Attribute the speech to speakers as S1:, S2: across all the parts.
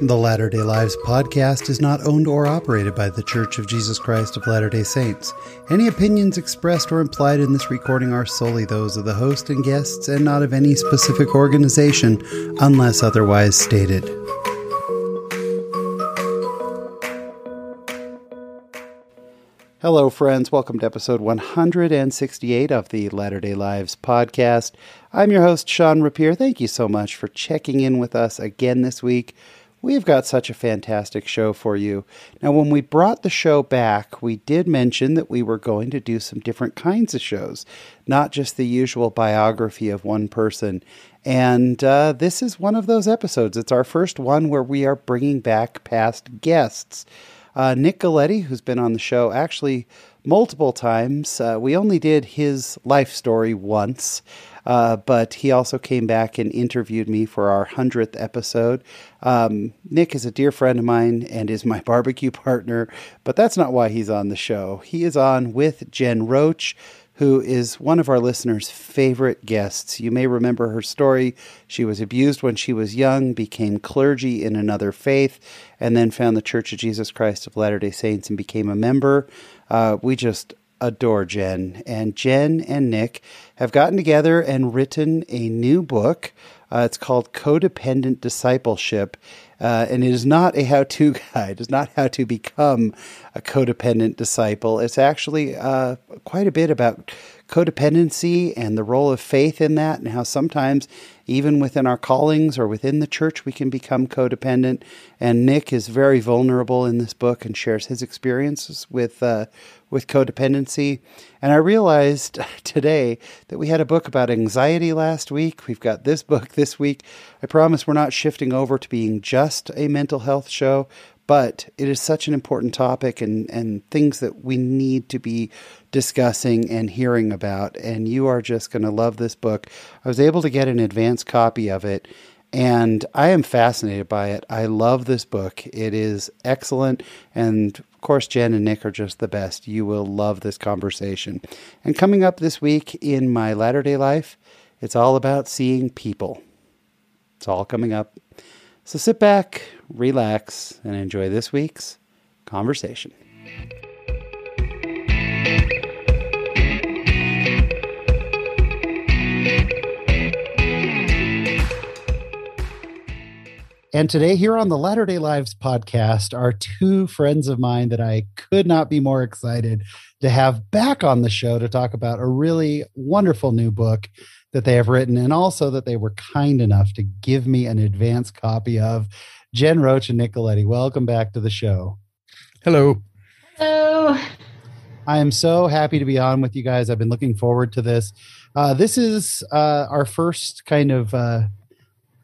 S1: The Latter day Lives podcast is not owned or operated by The Church of Jesus Christ of Latter day Saints. Any opinions expressed or implied in this recording are solely those of the host and guests and not of any specific organization unless otherwise stated. Hello, friends. Welcome to episode 168 of the Latter day Lives podcast. I'm your host, Sean Rapier. Thank you so much for checking in with us again this week. We've got such a fantastic show for you. Now, when we brought the show back, we did mention that we were going to do some different kinds of shows, not just the usual biography of one person. And uh, this is one of those episodes. It's our first one where we are bringing back past guests. Uh, Nick Galieti, who's been on the show actually multiple times, uh, we only did his life story once. Uh, but he also came back and interviewed me for our 100th episode. Um, Nick is a dear friend of mine and is my barbecue partner, but that's not why he's on the show. He is on with Jen Roach, who is one of our listeners' favorite guests. You may remember her story. She was abused when she was young, became clergy in another faith, and then found the Church of Jesus Christ of Latter day Saints and became a member. Uh, we just adore Jen. And Jen and Nick have gotten together and written a new book. Uh, it's called Codependent Discipleship. Uh, and it is not a how to guide. It's not how to become a codependent disciple. It's actually uh, quite a bit about codependency and the role of faith in that, and how sometimes, even within our callings or within the church, we can become codependent. And Nick is very vulnerable in this book and shares his experiences with uh, with codependency. And I realized today that we had a book about anxiety last week. We've got this book this week. I promise we're not shifting over to being just a mental health show, but it is such an important topic and, and things that we need to be discussing and hearing about. And you are just going to love this book. I was able to get an advance copy of it. And I am fascinated by it. I love this book. It is excellent. And of course, Jen and Nick are just the best. You will love this conversation. And coming up this week in my latter day life, it's all about seeing people. It's all coming up. So sit back, relax, and enjoy this week's conversation. And today, here on the Latter day Lives podcast, are two friends of mine that I could not be more excited to have back on the show to talk about a really wonderful new book that they have written, and also that they were kind enough to give me an advance copy of. Jen Roach and Nick Galieti, welcome back to the show.
S2: Hello.
S3: Hello.
S1: I am so happy to be on with you guys. I've been looking forward to this. Uh, this is uh, our first kind of uh,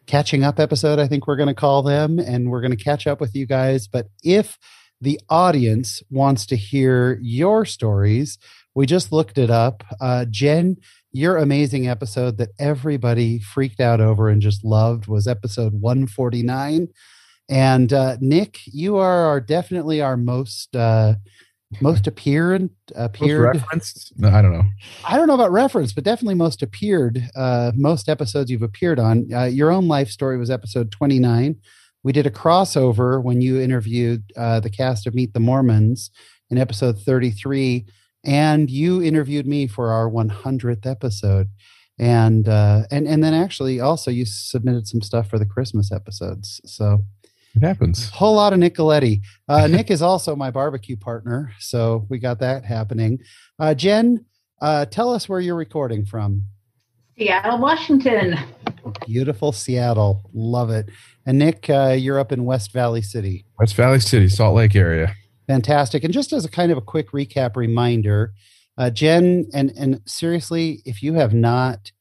S1: catching up episode, I think we're going to call them, and we're going to catch up with you guys. But if the audience wants to hear your stories, we just looked it up. Uh, Jen, your amazing episode that everybody freaked out over and just loved was episode 149. And uh, Nick, you are our, definitely our most uh, most appeared appeared
S2: most referenced? No, i don't know.
S1: I don't know about reference but definitely most appeared uh most episodes you've appeared on. Uh, your own life story was episode 29 we did a crossover when you interviewed uh, the cast of meet the mormons in episode 33 and you interviewed me for our 100th episode. And uh and and then actually also you submitted some stuff for the christmas episodes so
S2: it happens.
S1: Whole lot of Nick Galieti. Uh, Nick is also my barbecue partner, so we got that happening. Uh, Jen, uh, tell us where you're recording from.
S3: Seattle, Washington.
S1: Beautiful Seattle, love it. And Nick, uh, you're up in West Valley City.
S2: West Valley City, Salt Lake area.
S1: Fantastic. And just as a kind of a quick recap reminder, uh, Jen, and and seriously, if you have not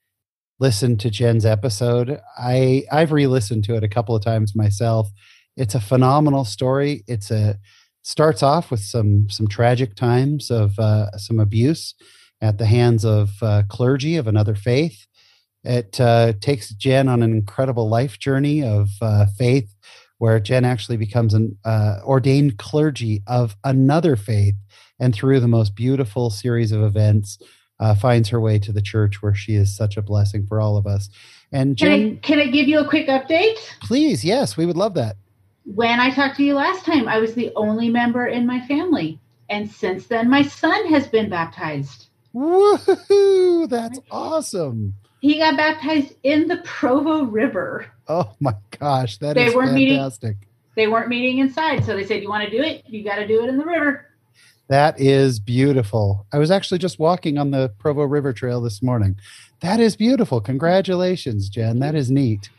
S1: listened to Jen's episode, I I've re-listened to it a couple of times myself it's a phenomenal story. It's a starts off with some some tragic times of uh, some abuse at the hands of uh, clergy of another faith. It uh, takes Jen on an incredible life journey of uh, faith, where Jen actually becomes an uh, ordained clergy of another faith, and through the most beautiful series of events, uh, finds her way to the church where she is such a blessing for all of us. And
S3: Jen, can I, can I give you a quick update?
S1: Please, yes, we would love that.
S3: When I talked to you last time, I was the only member in my family. And since then, my son has been baptized.
S1: Woohoo! That's awesome.
S3: He got baptized in the Provo River.
S1: Oh my gosh, that
S3: They
S1: is
S3: weren't meeting-
S1: fantastic.
S3: They weren't meeting inside, so they said, "You want to do it? You got to do it in the river."
S1: That is beautiful. I was actually just walking on the Provo River Trail this morning. That is beautiful. Congratulations, Jen. That is neat.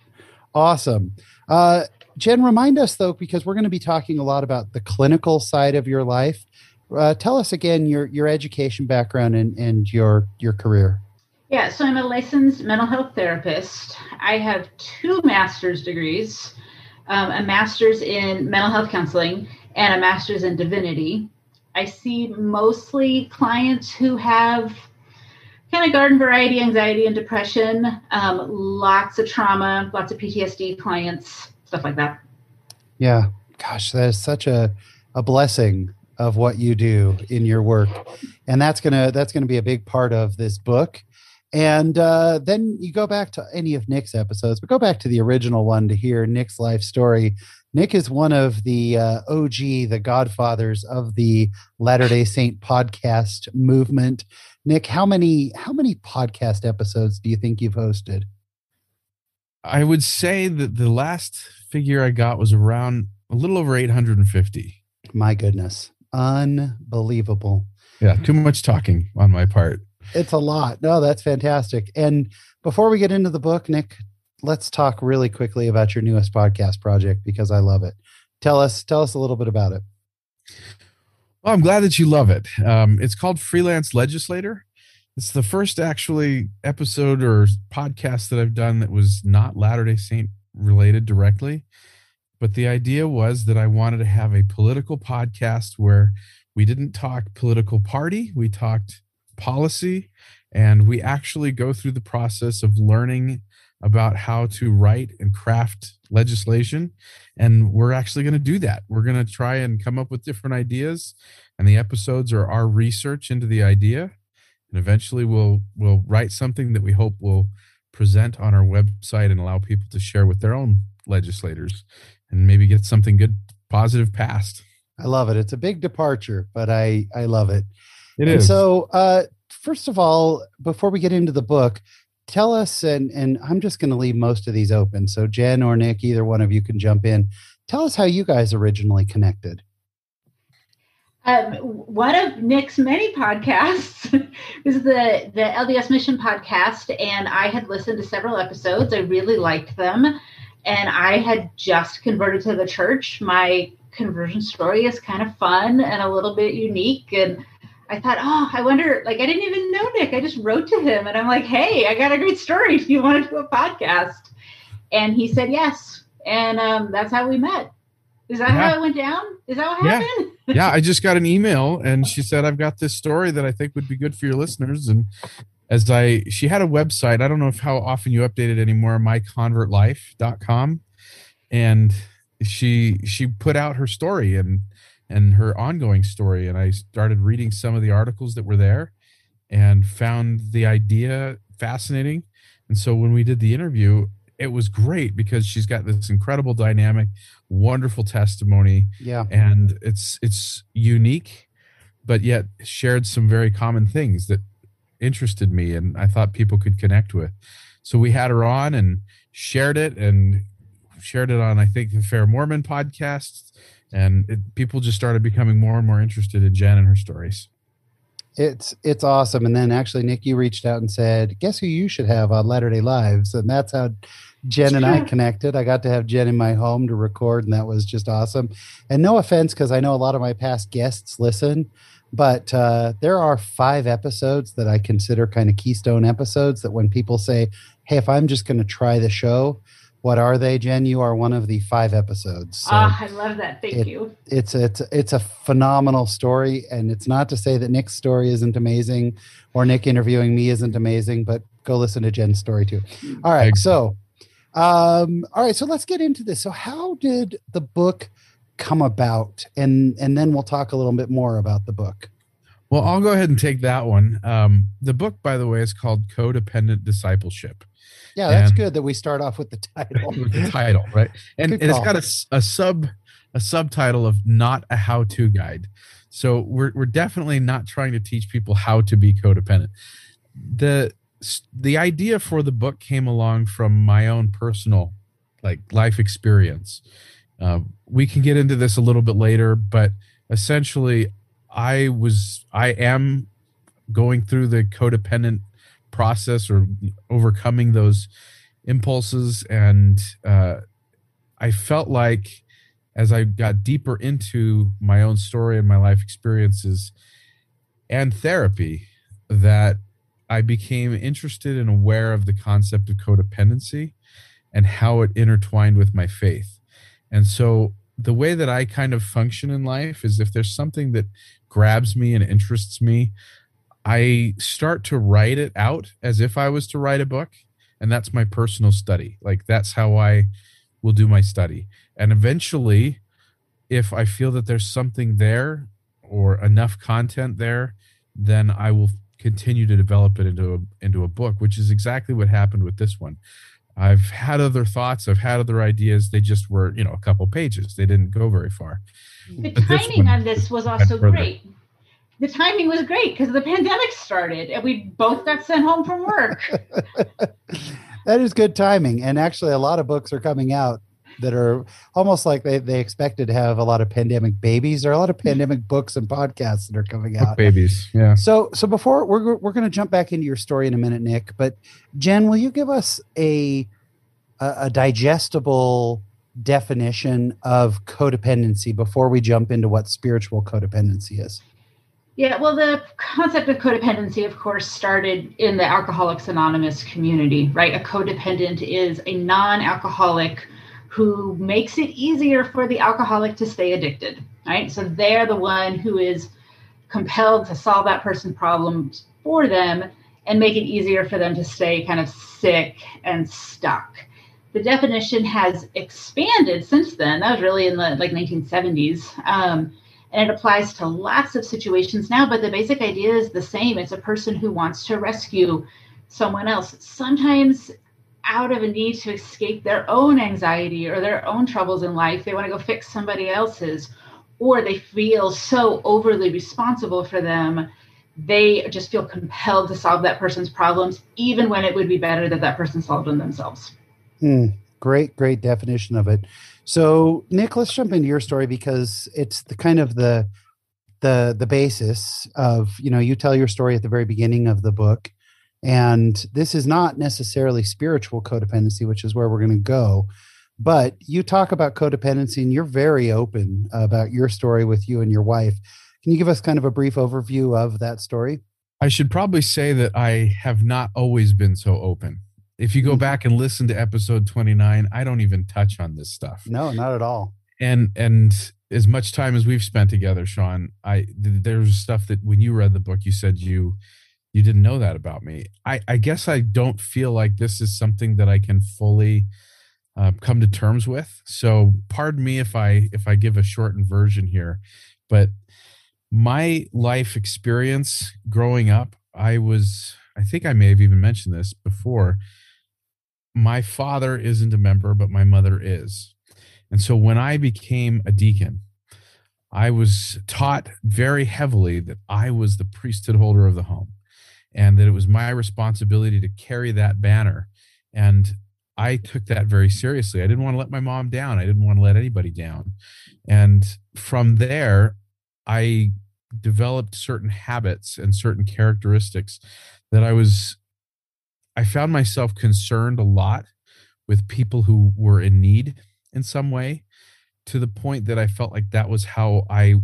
S1: Awesome. Uh, Jen, remind us though, because we're going to be talking a lot about the clinical side of your life. Uh, tell us again your your education background and, and your your career.
S3: Yeah, so I'm a licensed mental health therapist. I have two master's degrees um, a master's in mental health counseling and a master's in divinity. I see mostly clients who have kind of garden variety anxiety and depression, um, lots of trauma, lots of PTSD clients, stuff like that.
S1: Yeah, gosh, that is such a a blessing of what you do in your work, and that's gonna that's gonna be a big part of this book. And uh, then you go back to any of Nick's episodes, but go back to the original one to hear Nick's life story. Nick is one of the uh, OG, the godfathers of the Latter Day Saint podcast movement. Nick, how many how many podcast episodes do you think you've hosted?
S2: I would say that the last figure I got was around a little over 850.
S1: My goodness, unbelievable.
S2: Yeah, too much talking on my part.
S1: It's a lot. No, that's fantastic. And before we get into the book, Nick, let's talk really quickly about your newest podcast project because I love it. Tell us, tell us a little bit about it.
S2: Well, I'm glad that you love it. Um, it's called Freelance Legislator. It's the first actually episode or podcast that I've done that was not Latter day Saint related directly. But the idea was that I wanted to have a political podcast where we didn't talk political party, we talked policy, and we actually go through the process of learning about how to write and craft legislation. And we're actually going to do that. We're going to try and come up with different ideas, and the episodes are our research into the idea. And eventually, we'll we'll write something that we hope will present on our website and allow people to share with their own legislators, and maybe get something good, positive passed.
S1: I love it. It's a big departure, but I I love it.
S2: It
S1: and
S2: is.
S1: so, uh, first of all, before we get into the book, tell us, and and I'm just going to leave most of these open. So, Jen or Nick, either one of you can jump in. Tell us how you guys originally connected.
S3: Um, one of Nick's many podcasts is the the LDS Mission podcast, and I had listened to several episodes. I really liked them, and I had just converted to the church. My conversion story is kind of fun and a little bit unique, and I thought, oh, I wonder. Like, I didn't even know Nick. I just wrote to him, and I'm like, hey, I got a great story. Do you want to do a podcast? And he said yes, and um, that's how we met. Is that
S2: Yeah.
S3: how it went down? Is that what
S2: Yeah.
S3: happened?
S2: yeah, I just got an email and she said, I've got this story that I think would be good for your listeners. And as I, she had a website, I don't know if how often you update it anymore, myconvertlife.com. And she, she put out her story and, and her ongoing story. And I started reading some of the articles that were there and found the idea fascinating. And so when we did the interview, it was great because she's got this incredible dynamic, wonderful testimony
S1: Yeah,
S2: and it's it's unique but yet shared some very common things that interested me and i thought people could connect with. So we had her on and shared it and shared it on i think the fair mormon podcast and it, people just started becoming more and more interested in jen and her stories
S1: it's it's awesome. And then actually, Nick, you reached out and said, "Guess who you should have on Latter Day Lives?" And that's how Jen and I connected. I got to have Jen in my home to record, and that was just awesome. And no offense, because I know a lot of my past guests listen, but uh, there are five episodes that I consider kind of keystone episodes. That when people say, "Hey, if I'm just going to try the show," what are they, Jen? You are one of the five episodes. So
S3: Ah, I love that. Thank
S1: it-
S3: you.
S1: it's it's it's a phenomenal story and it's not to say that nick's story isn't amazing or nick interviewing me isn't amazing but go listen to jen's story too all right
S2: Thanks.
S1: so um all right so let's get into this so how did the book come about and and then we'll talk a little bit more about the book
S2: well i'll go ahead and take that one um, the book by the way is called codependent discipleship
S1: yeah that's
S2: And-
S1: good that we start off with the title
S2: with the title, right? And, and it's got a sub a subtitle of not a how to guide. So we're, we're definitely not trying to teach people how to be codependent. The, the idea for the book came along from my own personal like life experience. Uh, we can get into this a little bit later, but essentially, I was, I am going through the codependent process or overcoming those impulses, and uh, I felt like as I got deeper into my own story and my life experiences and therapy that I became interested and aware of the concept of codependency and how it intertwined with my faith. And so the way that I kind of function in life is if there's something that grabs me and interests me, I start to write it out as if I was to write a book. And that's my personal study. Like that's how I will do my study. And eventually, if I feel that there's something there or enough content there, then I will continue to develop it into a into a book, which is exactly what happened with this one. I've had other thoughts, I've had other ideas. They just were, you know, a couple pages. They didn't go very far.
S3: The but timing on this was also great. The timing was great because the pandemic started and we both got sent home from work.
S1: that is good timing. And actually, a lot of books are coming out that are almost like they, they expected to have a lot of pandemic babies. There are a lot of pandemic books and podcasts that are coming out. Book
S2: babies, yeah.
S1: So so before we're we're going to jump back into your story in a minute, Nick. But Jen, will you give us a a, a digestible definition of codependency before we jump into what spiritual codependency is?
S3: Yeah, well, the concept of codependency, of course, started in the Alcoholics Anonymous community, right? A codependent is a non alcoholic who makes it easier for the alcoholic to stay addicted, right? So they're the one who is compelled to solve that person's problems for them and make it easier for them to stay kind of sick and stuck. The definition has expanded since then. That was really in the like 1970s. Um, and it applies to lots of situations now, but the basic idea is the same. It's a person who wants to rescue someone else. Sometimes out of a need to escape their own anxiety or their own troubles in life. They want to go fix somebody else's, or they feel so overly responsible for them. They just feel compelled to solve that person's problems, even when it would be better that that person solved them themselves.
S1: Hmm. Great, great definition of it. So, Nick, let's jump into your story because it's the kind of the the the basis of you know you tell your story at the very beginning of the book and this is not necessarily spiritual codependency, which is where we're going to go. But you talk about codependency and you're very open about your story with you and your wife. Can you give us kind of a brief overview of that story?
S2: I should probably say that I have not always been so open. If you go mm-hmm. back and listen to episode 29, I don't even touch on this stuff.
S1: No, not at all.
S2: And and as much time as we've spent together, Sean, I there's stuff that when you read the book, you said you you didn't know that about me. I, I guess I don't feel like this is something that I can fully uh, come to terms with. So pardon me if I if I give a shortened version here, but my life experience growing up, I was I think I may have even mentioned this before. My father isn't a member, but my mother is. And so when I became a deacon, I was taught very heavily that I was the priesthood holder of the home and that it was my responsibility to carry that banner. And I took that very seriously. I didn't want to let my mom down. I didn't want to let anybody down. And from there, I developed certain habits and certain characteristics that I was, I found myself concerned a lot with people who were in need in some way to the point that I felt like that was how I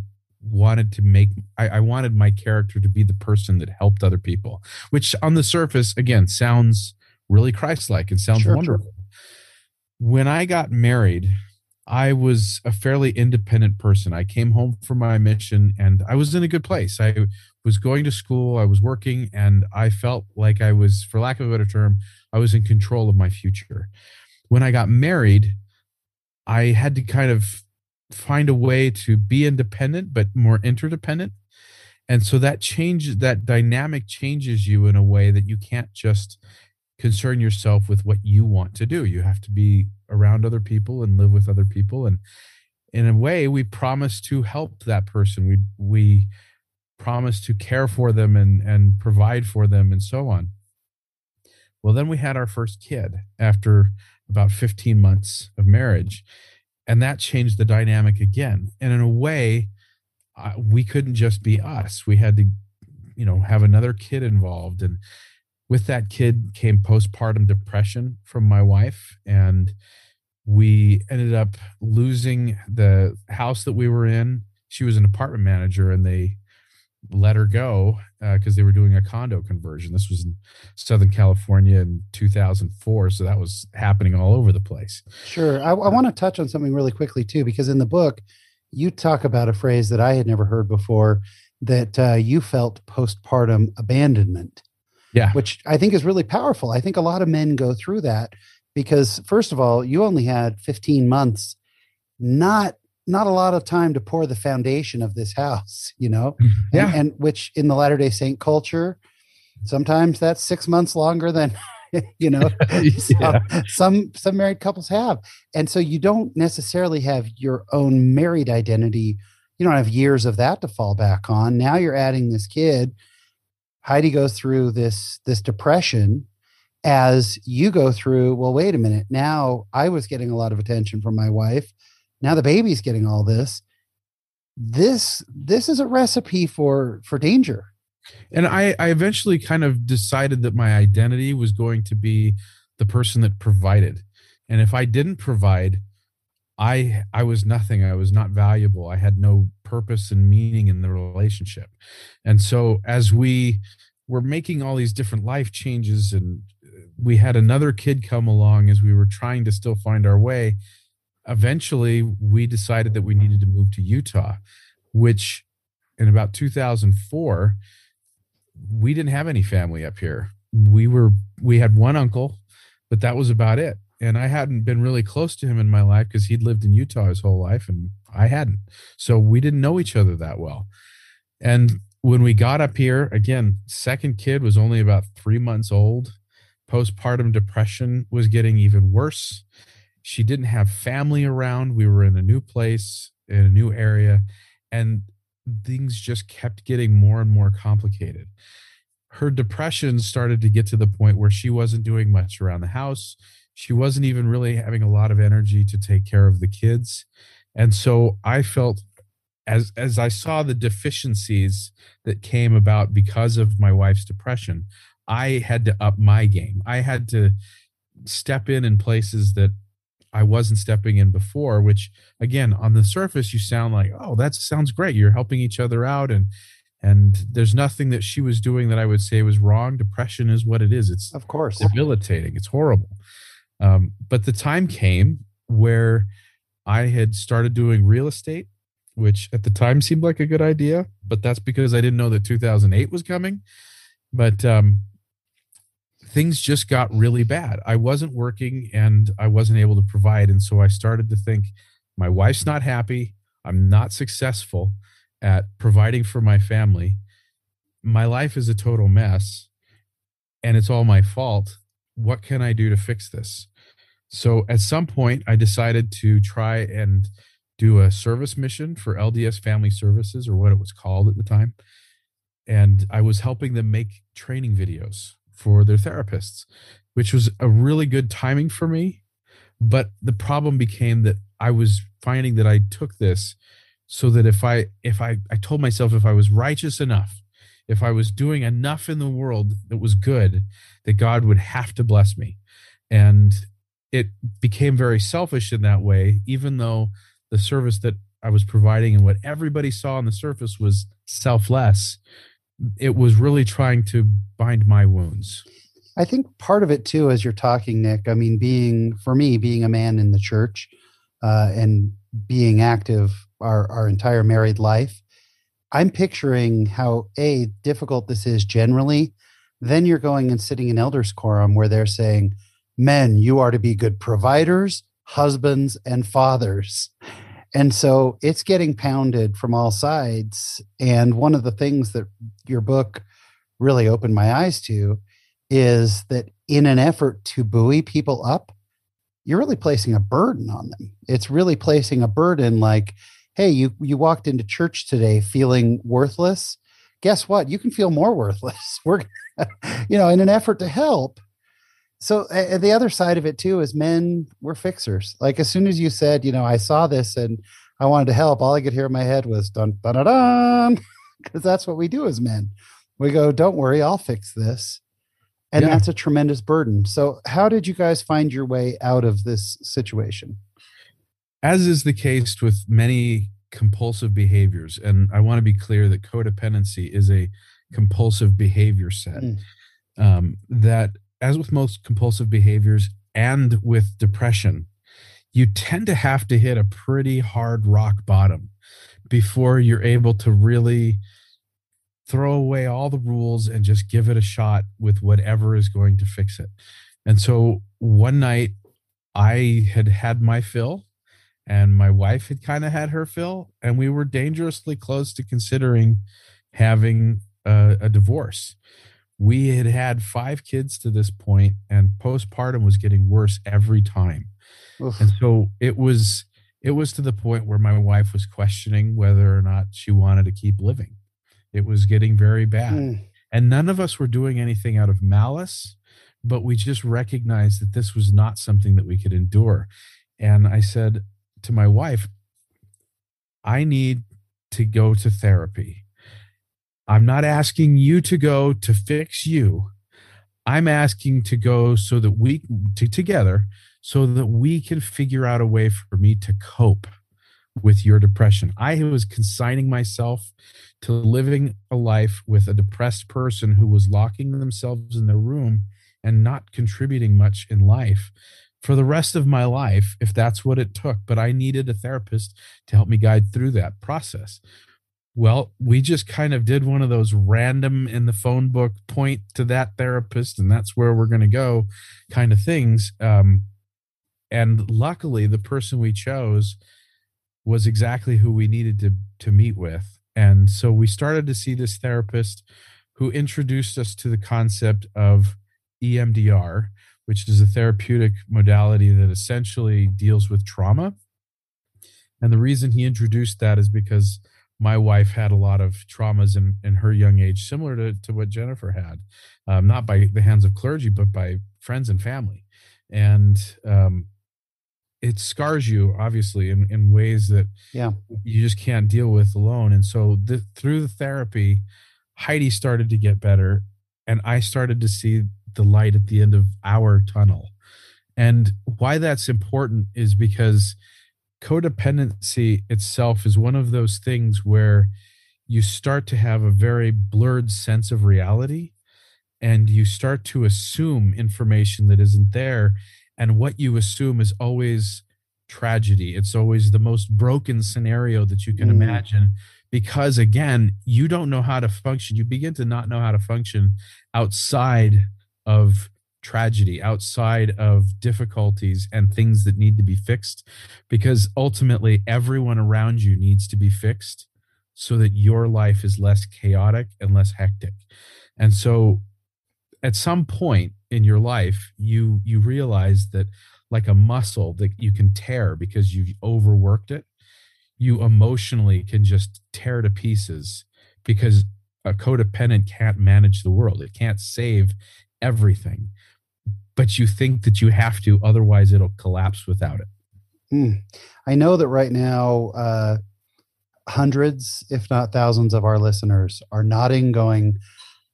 S2: wanted to make I, I, wanted my character to be the person that helped other people which on the surface again sounds really christ-like and sounds sure, wonderful. Sure. when i got married i was a fairly independent person. I came home from my mission and i was in a good place. I was going to school i was working and i felt like i was for lack of a better term i was in control of my future. When i got married i had to kind of find a way to be independent but more interdependent. And so that changes that dynamic changes you in a way that you can't just concern yourself with what you want to do. You have to be around other people and live with other people. And in a way we promise to help that person. We we promise to care for them and and provide for them and so on. Well then we had our first kid after about 15 months of marriage and that changed the dynamic again. And in a way uh, we couldn't just be us. We had to you know have another kid involved. And with that kid came postpartum depression from my wife and we ended up losing the house that we were in. She was an apartment manager and they let her go because uh, they were doing a condo conversion. This was in southern california in 2004 so that was happening all over the place.
S1: Sure. I, I want to touch on something really quickly too because in the book you talk about a phrase that i had never heard before that uh, you felt postpartum abandonment
S2: yeah.
S1: which i think is really powerful. I think a lot of men go through that because first of all, you only had 15 months, not not a lot of time to pour the foundation of this house, you know?
S2: Yeah.
S1: And, and which in the Latter day Saint culture, sometimes that's six months longer than you know yeah. some, some some married couples have. And so you don't necessarily have your own married identity. You don't have years of that to fall back on. Now you're adding this kid. Heidi goes through this this depression as you go through, well, wait a minute. Now I was getting a lot of attention from my wife. Now the baby's getting all this. This this is a recipe for for danger.
S2: And I, I eventually kind of decided that my identity was going to be the person that provided. And if I didn't provide, I I was nothing. I was not valuable. I had no purpose and meaning in the relationship. And so as we were making all these different life changes and we had another kid come along as we were trying to still find our way. Eventually, we decided that we needed to move to Utah, which in about 2004, we didn't have any family up here. We were we had one uncle, but that was about it. And I hadn't been really close to him in my life because he'd lived in Utah his whole life and I hadn't. So we didn't know each other that well. And when we got up here, again, second kid was only about three months old postpartum depression was getting even worse. She didn't have family around. We were in a new place, in a new area, and things just kept getting more and more complicated. Her depression started to get to the point where she wasn't doing much around the house. She wasn't even really having a lot of energy to take care of the kids. And so I felt as as I saw the deficiencies that came about because of my wife's depression, I had to up my game. I had to step in in places that I wasn't stepping in before, which again, on the surface, you sound like, oh, that sounds great. You're helping each other out. And, and there's nothing that she was doing that I would say was wrong. Depression is what it is. It's
S1: of course
S2: debilitating. It's horrible. Um, but the time came where I had started doing real estate, which at the time seemed like a good idea, but that's because I didn't know that 2008 was coming. But um, things just got really bad. I wasn't working and I wasn't able to provide. And so I started to think my wife's not happy. I'm not successful at providing for my family. My life is a total mess and it's all my fault. What can I do to fix this? So at some point, I decided to try and do a service mission for LDS Family Services, or what it was called at the time. And I was helping them make training videos for their therapists, which was a really good timing for me. But the problem became that I was finding that I took this so that if I if I I told myself if I was righteous enough, if I was doing enough in the world that was good, that God would have to bless me. And it became very selfish in that way, even though the service that I was providing and what everybody saw on the surface was selfless it was really trying to bind my wounds.
S1: I think part of it too, as you're talking, Nick. I mean, being for me, being a man in the church uh, and being active our our entire married life, I'm picturing how a difficult this is generally. Then you're going and sitting in elders quorum where they're saying, "Men, you are to be good providers, husbands, and fathers." And so it's getting pounded from all sides. And one of the things that your book really opened my eyes to is that in an effort to buoy people up, you're really placing a burden on them. It's really placing a burden like, hey, you you walked into church today feeling worthless. Guess what? You can feel more worthless. We're you know, in an effort to help. So uh, the other side of it too is men we're fixers. Like as soon as you said, you know, I saw this and I wanted to help, all I could hear in my head was dun dun dun dun because that's what we do as men. We go, don't worry, I'll fix this and yeah. that's a tremendous burden so how did you guys find your way out of this situation
S2: as is the case with many compulsive behaviors and i want to be clear that codependency is a compulsive behavior set mm. um, that as with most compulsive behaviors and with depression you tend to have to hit a pretty hard rock bottom before you're able to really throw away all the rules and just give it a shot with whatever is going to fix it. And so one night I had had my fill and my wife had kind of had her fill and we were dangerously close to considering having a, a divorce. We had had five kids to this point and postpartum was getting worse every time. Oof. And so it was it was to the point where my wife was questioning whether or not she wanted to keep living it was getting very bad. Mm. And none of us were doing anything out of malice, but we just recognized that this was not something that we could endure. And I said to my wife, I need to go to therapy. I'm not asking you to go to fix you. I'm asking to go so that we to, together so that we can figure out a way for me to cope with your depression. I was consigning myself to living a life with a depressed person who was locking themselves in their room and not contributing much in life for the rest of my life, if that's what it took. But I needed a therapist to help me guide through that process. Well, we just kind of did one of those random in the phone book point to that therapist, and that's where we're going to go kind of things. Um, and luckily, the person we chose was exactly who we needed to to meet with and so we started to see this therapist who introduced us to the concept of EMDR which is a therapeutic modality that essentially deals with trauma and the reason he introduced that is because my wife had a lot of traumas in, in her young age similar to, to what jennifer had um, not by the hands of clergy but by friends and family. And um, it scars you obviously in, in ways that
S1: yeah.
S2: you just can't deal with alone. And so the, through the therapy heidi started to get better and i started to see the light at the end of our tunnel. And why that's important is because codependency itself is one of those things where you start to have a very blurred sense of reality and you start to assume information that isn't there and what you assume is always tragedy it's always the most broken scenario that you can mm. imagine because again you don't know how to function you begin to not know how to function outside of tragedy outside of difficulties and things that need to be fixed because ultimately everyone around you needs to be fixed so that your life is less chaotic and less hectic. And so at some point in your life you you realize that like a muscle that you can tear because you've overworked it you emotionally can just tear to pieces because a codependent can't manage the world. It can't save everything but you think that you have to otherwise it'll collapse without it
S1: mm. i know that right now uh, hundreds if not thousands of our listeners are nodding going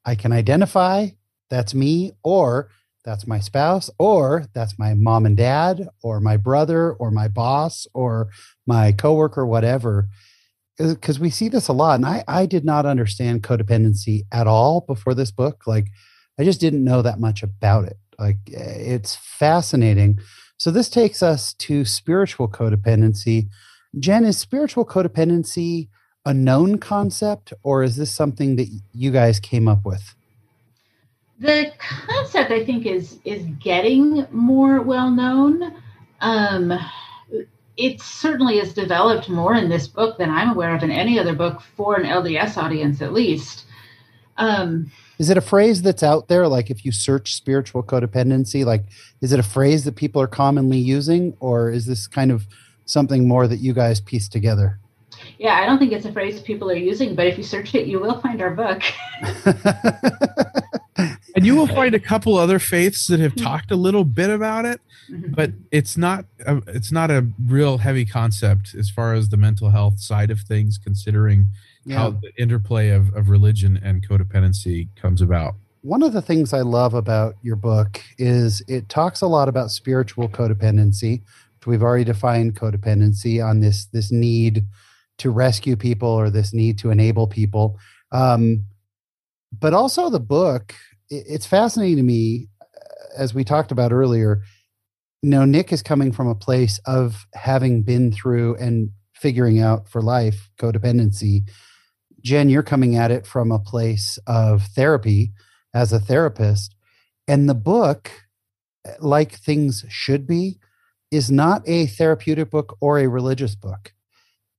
S1: i can identify that's me, or that's my spouse, or that's my mom and dad, or my brother, or my boss, or my coworker, whatever. Because we see this a lot. And I, I did not understand codependency at all before this book. Like, I just didn't know that much about it. Like, it's fascinating. So, this takes us to spiritual codependency. Jen, is spiritual codependency a known concept, or is this something that you guys came up with?
S3: the concept i think is is getting more well known um, it certainly is developed more in this book than i'm aware of in any other book for an lds audience at least um,
S1: is it a phrase that's out there like if you search spiritual codependency like is it a phrase that people are commonly using or is this kind of something more that you guys piece together?
S3: Yeah i don't think it's a phrase people are using but if you search it you will find our book
S2: and you will find a couple other faiths that have mm-hmm. talked a little bit about it mm-hmm. but it's not a, it's not a real heavy concept as far as the mental health side of things considering yeah. how the interplay of, of religion and codependency comes about
S1: one of the things i love about your book is it talks a lot about spiritual codependency which we've already defined codependency on this this need to rescue people or this need to enable people um, but also the book it's fascinating to me uh, as we talked about earlier you know nick is coming from a place of having been through and figuring out for life codependency. Jen you're coming at it from a place of therapy as a therapist. And the book uh, like things should be is not a therapeutic book or a religious book.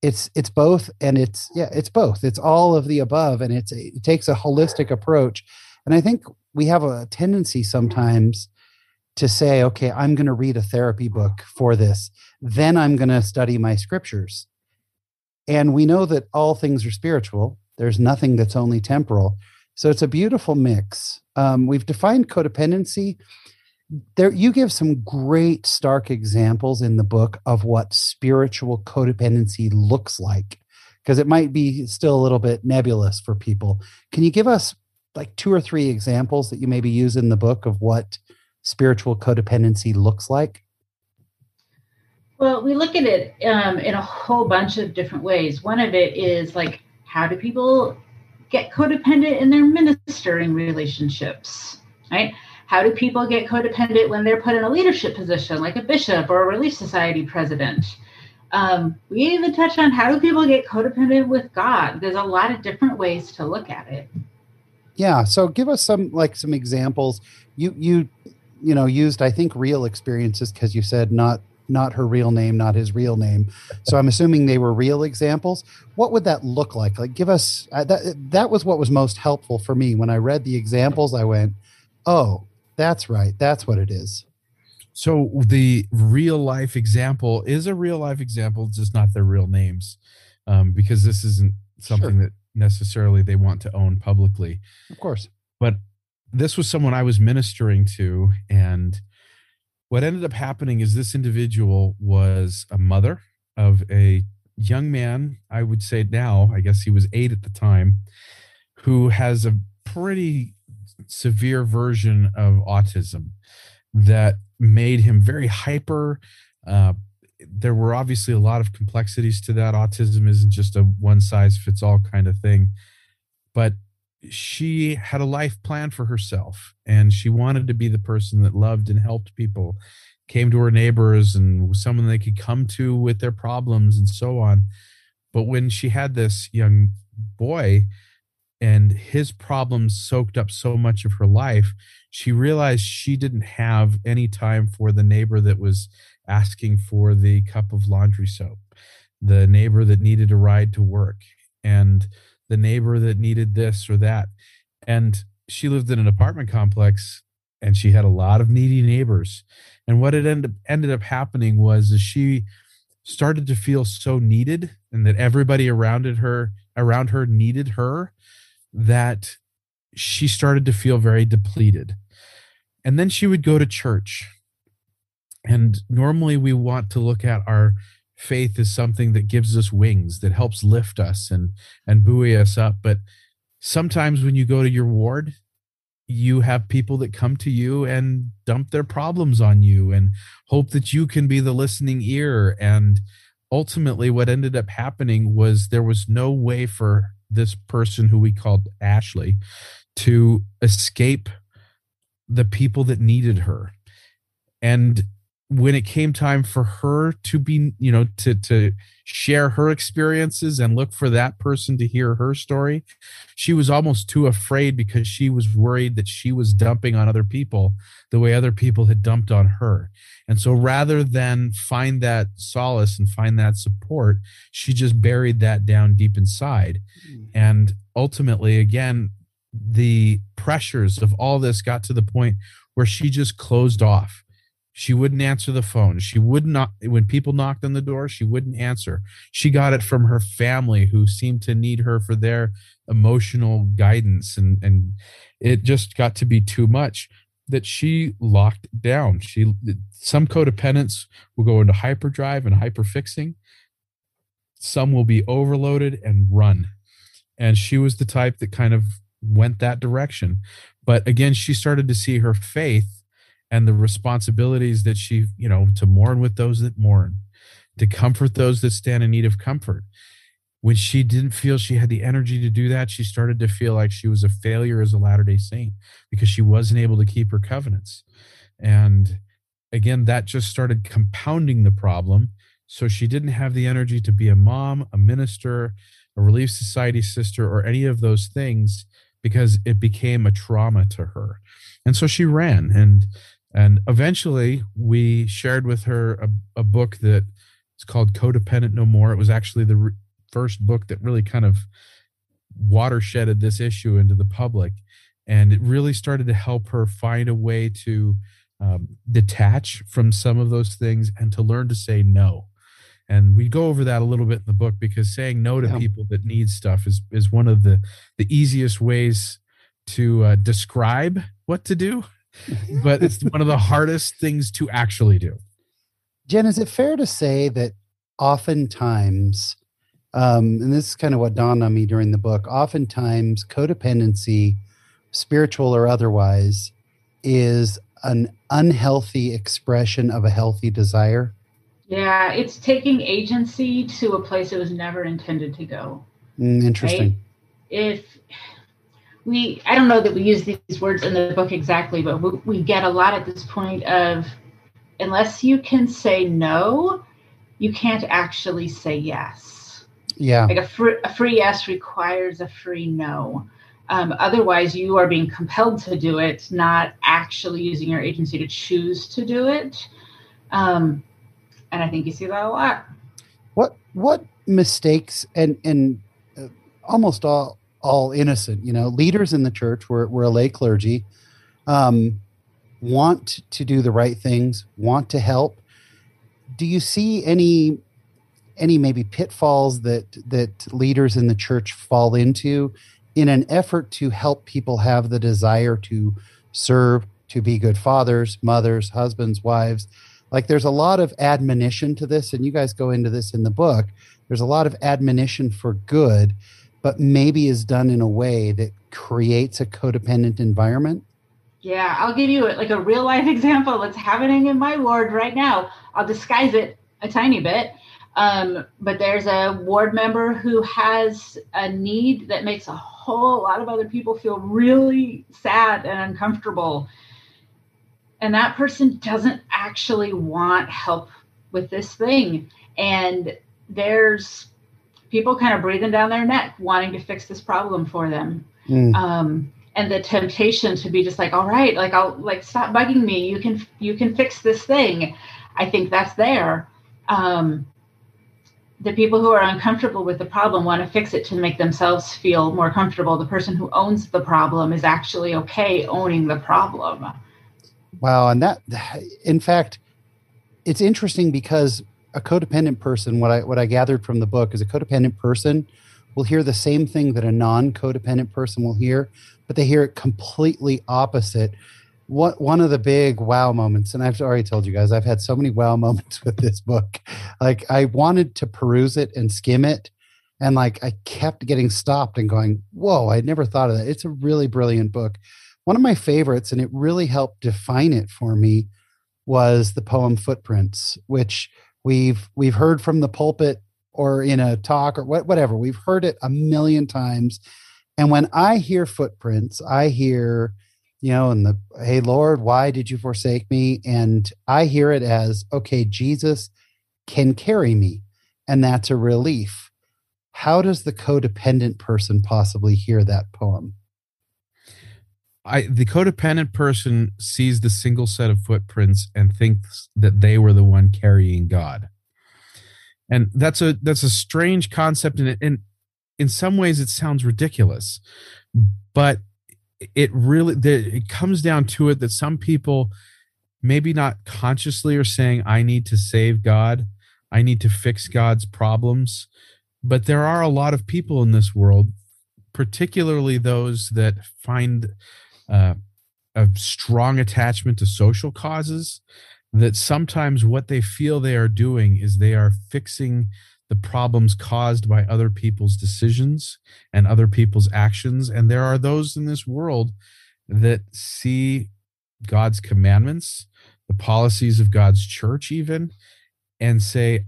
S1: It's it's both and it's yeah it's both. It's all of the above and it's it takes a holistic approach and i think we have a tendency sometimes to say okay i'm going to read a therapy book for this then i'm going to study my scriptures. And we know that all things are spiritual. There's nothing that's only temporal. So it's a beautiful mix. Um, we've defined codependency. There you give some great stark examples in the book of what spiritual codependency looks like because it might be still a little bit nebulous for people. Can you give us like two or three examples that you maybe use in the book of what spiritual codependency looks like
S3: well we look at it um, in a whole bunch of different ways one of it is like how do people get codependent in their ministering relationships right how do people get codependent when they're put in a leadership position, like a bishop or a Relief Society president? Um, we even touch on how do people get codependent with God. There's a lot of different ways to look at it.
S1: Yeah. So give us some like some examples. You you you know used I think real experiences because you said not not her real name, not his real name. So I'm assuming they were real examples. What would that look like? Like, give us uh, that. That was what was most helpful for me when I read the examples. I went, "Oh, that's right. That's what it is.
S2: So the real life example is a real life example, just not their real names, um, because this isn't something sure. that necessarily they want to own publicly.
S1: Of course.
S2: But this was someone I was ministering to, and what ended up happening is this individual was a mother of a young man. I would say now, I guess he was eight at the time, who has a pretty severe version of autism that made him very hyper. Uh, there were obviously a lot of complexities to that. Autism isn't just a one size fits all kind of thing. But she had a life plan for herself and she wanted to be the person that loved and helped people, came to her neighbors and was someone they could come to with their problems and so on. But when she had this young boy, and his problems soaked up so much of her life she realized she didn't have any time for the neighbor that was asking for the cup of laundry soap the neighbor that needed a ride to work and the neighbor that needed this or that and she lived in an apartment complex and she had a lot of needy neighbors and what it ended, ended up happening was she started to feel so needed and that everybody around her around her needed her that she started to feel very depleted. And then she would go to church. And normally we want to look at our faith as something that gives us wings, that helps lift us and, and buoy us up. But sometimes when you go to your ward, you have people that come to you and dump their problems on you and hope that you can be the listening ear. And ultimately, what ended up happening was there was no way for this person who we called Ashley to escape the people that needed her. And when it came time for her to be, you know, to to share her experiences and look for that person to hear her story, she was almost too afraid because she was worried that she was dumping on other people the way other people had dumped on her. And so rather than find that solace and find that support, she just buried that down deep inside. Mm. And ultimately, again, the pressures of all this got to the point where she just closed off she wouldn't answer the phone. She would not, when people knocked on the door, she wouldn't answer. She got it from her family who seemed to need her for their emotional guidance. And, and it just got to be too much that she locked down. She, some codependents will go into hyperdrive and hyperfixing. Some will be overloaded and run. And she was the type that kind of went that direction. But again, she started to see her faith and the responsibilities that she, you know, to mourn with those that mourn, to comfort those that stand in need of comfort. When she didn't feel she had the energy to do that, she started to feel like she was a failure as a Latter day Saint because she wasn't able to keep her covenants. And again, that just started compounding the problem. So she didn't have the energy to be a mom, a minister, a Relief Society sister, or any of those things because it became a trauma to her. And so she ran. And and eventually, we shared with her a, a book that is called Codependent No More. It was actually the re- first book that really kind of watershedded this issue into the public. And it really started to help her find a way to um, detach from some of those things and to learn to say no. And we go over that a little bit in the book because saying no to yeah. people that need stuff is is one of the the easiest ways to uh, describe what to do but it's one of the hardest things to actually do.
S1: Jen, is it fair to say that oftentimes, um, and this is kind of what dawned on me during the book, oftentimes codependency, spiritual or otherwise, is an unhealthy expression of a healthy desire?
S3: Yeah, it's taking agency to a place it was never intended to go.
S1: Mm, interesting. Right?
S3: If we i don't know that we use these words in the book exactly but we, we get a lot at this point of unless you can say no you can't actually say yes.
S1: Yeah.
S3: Like a, fr- a free yes requires a free no. Um, otherwise you are being compelled to do it not actually using your agency to choose to do it. Um, and i think you see that a lot.
S1: What what mistakes and and uh, almost all all innocent. You know, leaders in the church, we're, we're a lay clergy, um, want to do the right things, want to help. Do you see any any maybe pitfalls that that leaders in the church fall into in an effort to help people have the desire to serve, to be good fathers, mothers, husbands, wives? Like there's a lot of admonition to this, and you guys go into this in the book. There's a lot of admonition for good but maybe is done in a way that creates a codependent environment?
S3: Yeah, I'll give you like a real life example that's happening in my ward right now. I'll disguise it a tiny bit. Um, but there's a ward member who has a need that makes a whole lot of other people feel really sad and uncomfortable. And that person doesn't actually want help with this thing. And there's people kind of breathing down their neck, wanting to fix this problem for them. Mm. Um, and the temptation to be just like, all right, like I'll like stop bugging me. You can you can fix this thing. I think that's there. Um, the people who are uncomfortable with the problem want to fix it to make themselves feel more comfortable. The person who owns the problem is actually okay owning the problem.
S1: Wow, and that, in fact, it's interesting because a codependent person, what I what I gathered from the book is a codependent person will hear the same thing that a non-codependent person will hear, but they hear it completely opposite. What one of the big wow moments, and I've already told you guys, I've had so many wow moments with this book. Like I wanted to peruse it and skim it, and like I kept getting stopped and going, "Whoa! I never thought of that." It's a really brilliant book. One of my favorites, and it really helped define it for me, was the poem "Footprints," which We've we've heard from the pulpit or in a talk or what, whatever. We've heard it a million times. And when I hear footprints, I hear, you know, and the hey Lord, why did you forsake me? And I hear it as, okay, Jesus can carry me. And that's a relief. How does the codependent person possibly hear that poem?
S2: I, the codependent person sees the single set of footprints and thinks that they were the one carrying God. And that's a that's a strange concept and in in some ways it sounds ridiculous. But it really it comes down to it that some people maybe not consciously are saying i need to save god i need to fix god's problems but there are a lot of people in this world particularly those that find uh, a strong attachment to social causes that sometimes what they feel they are doing is they are fixing the problems caused by other people's decisions and other people's actions. And there are those in this world that see God's commandments, the policies of God's church, even, and say,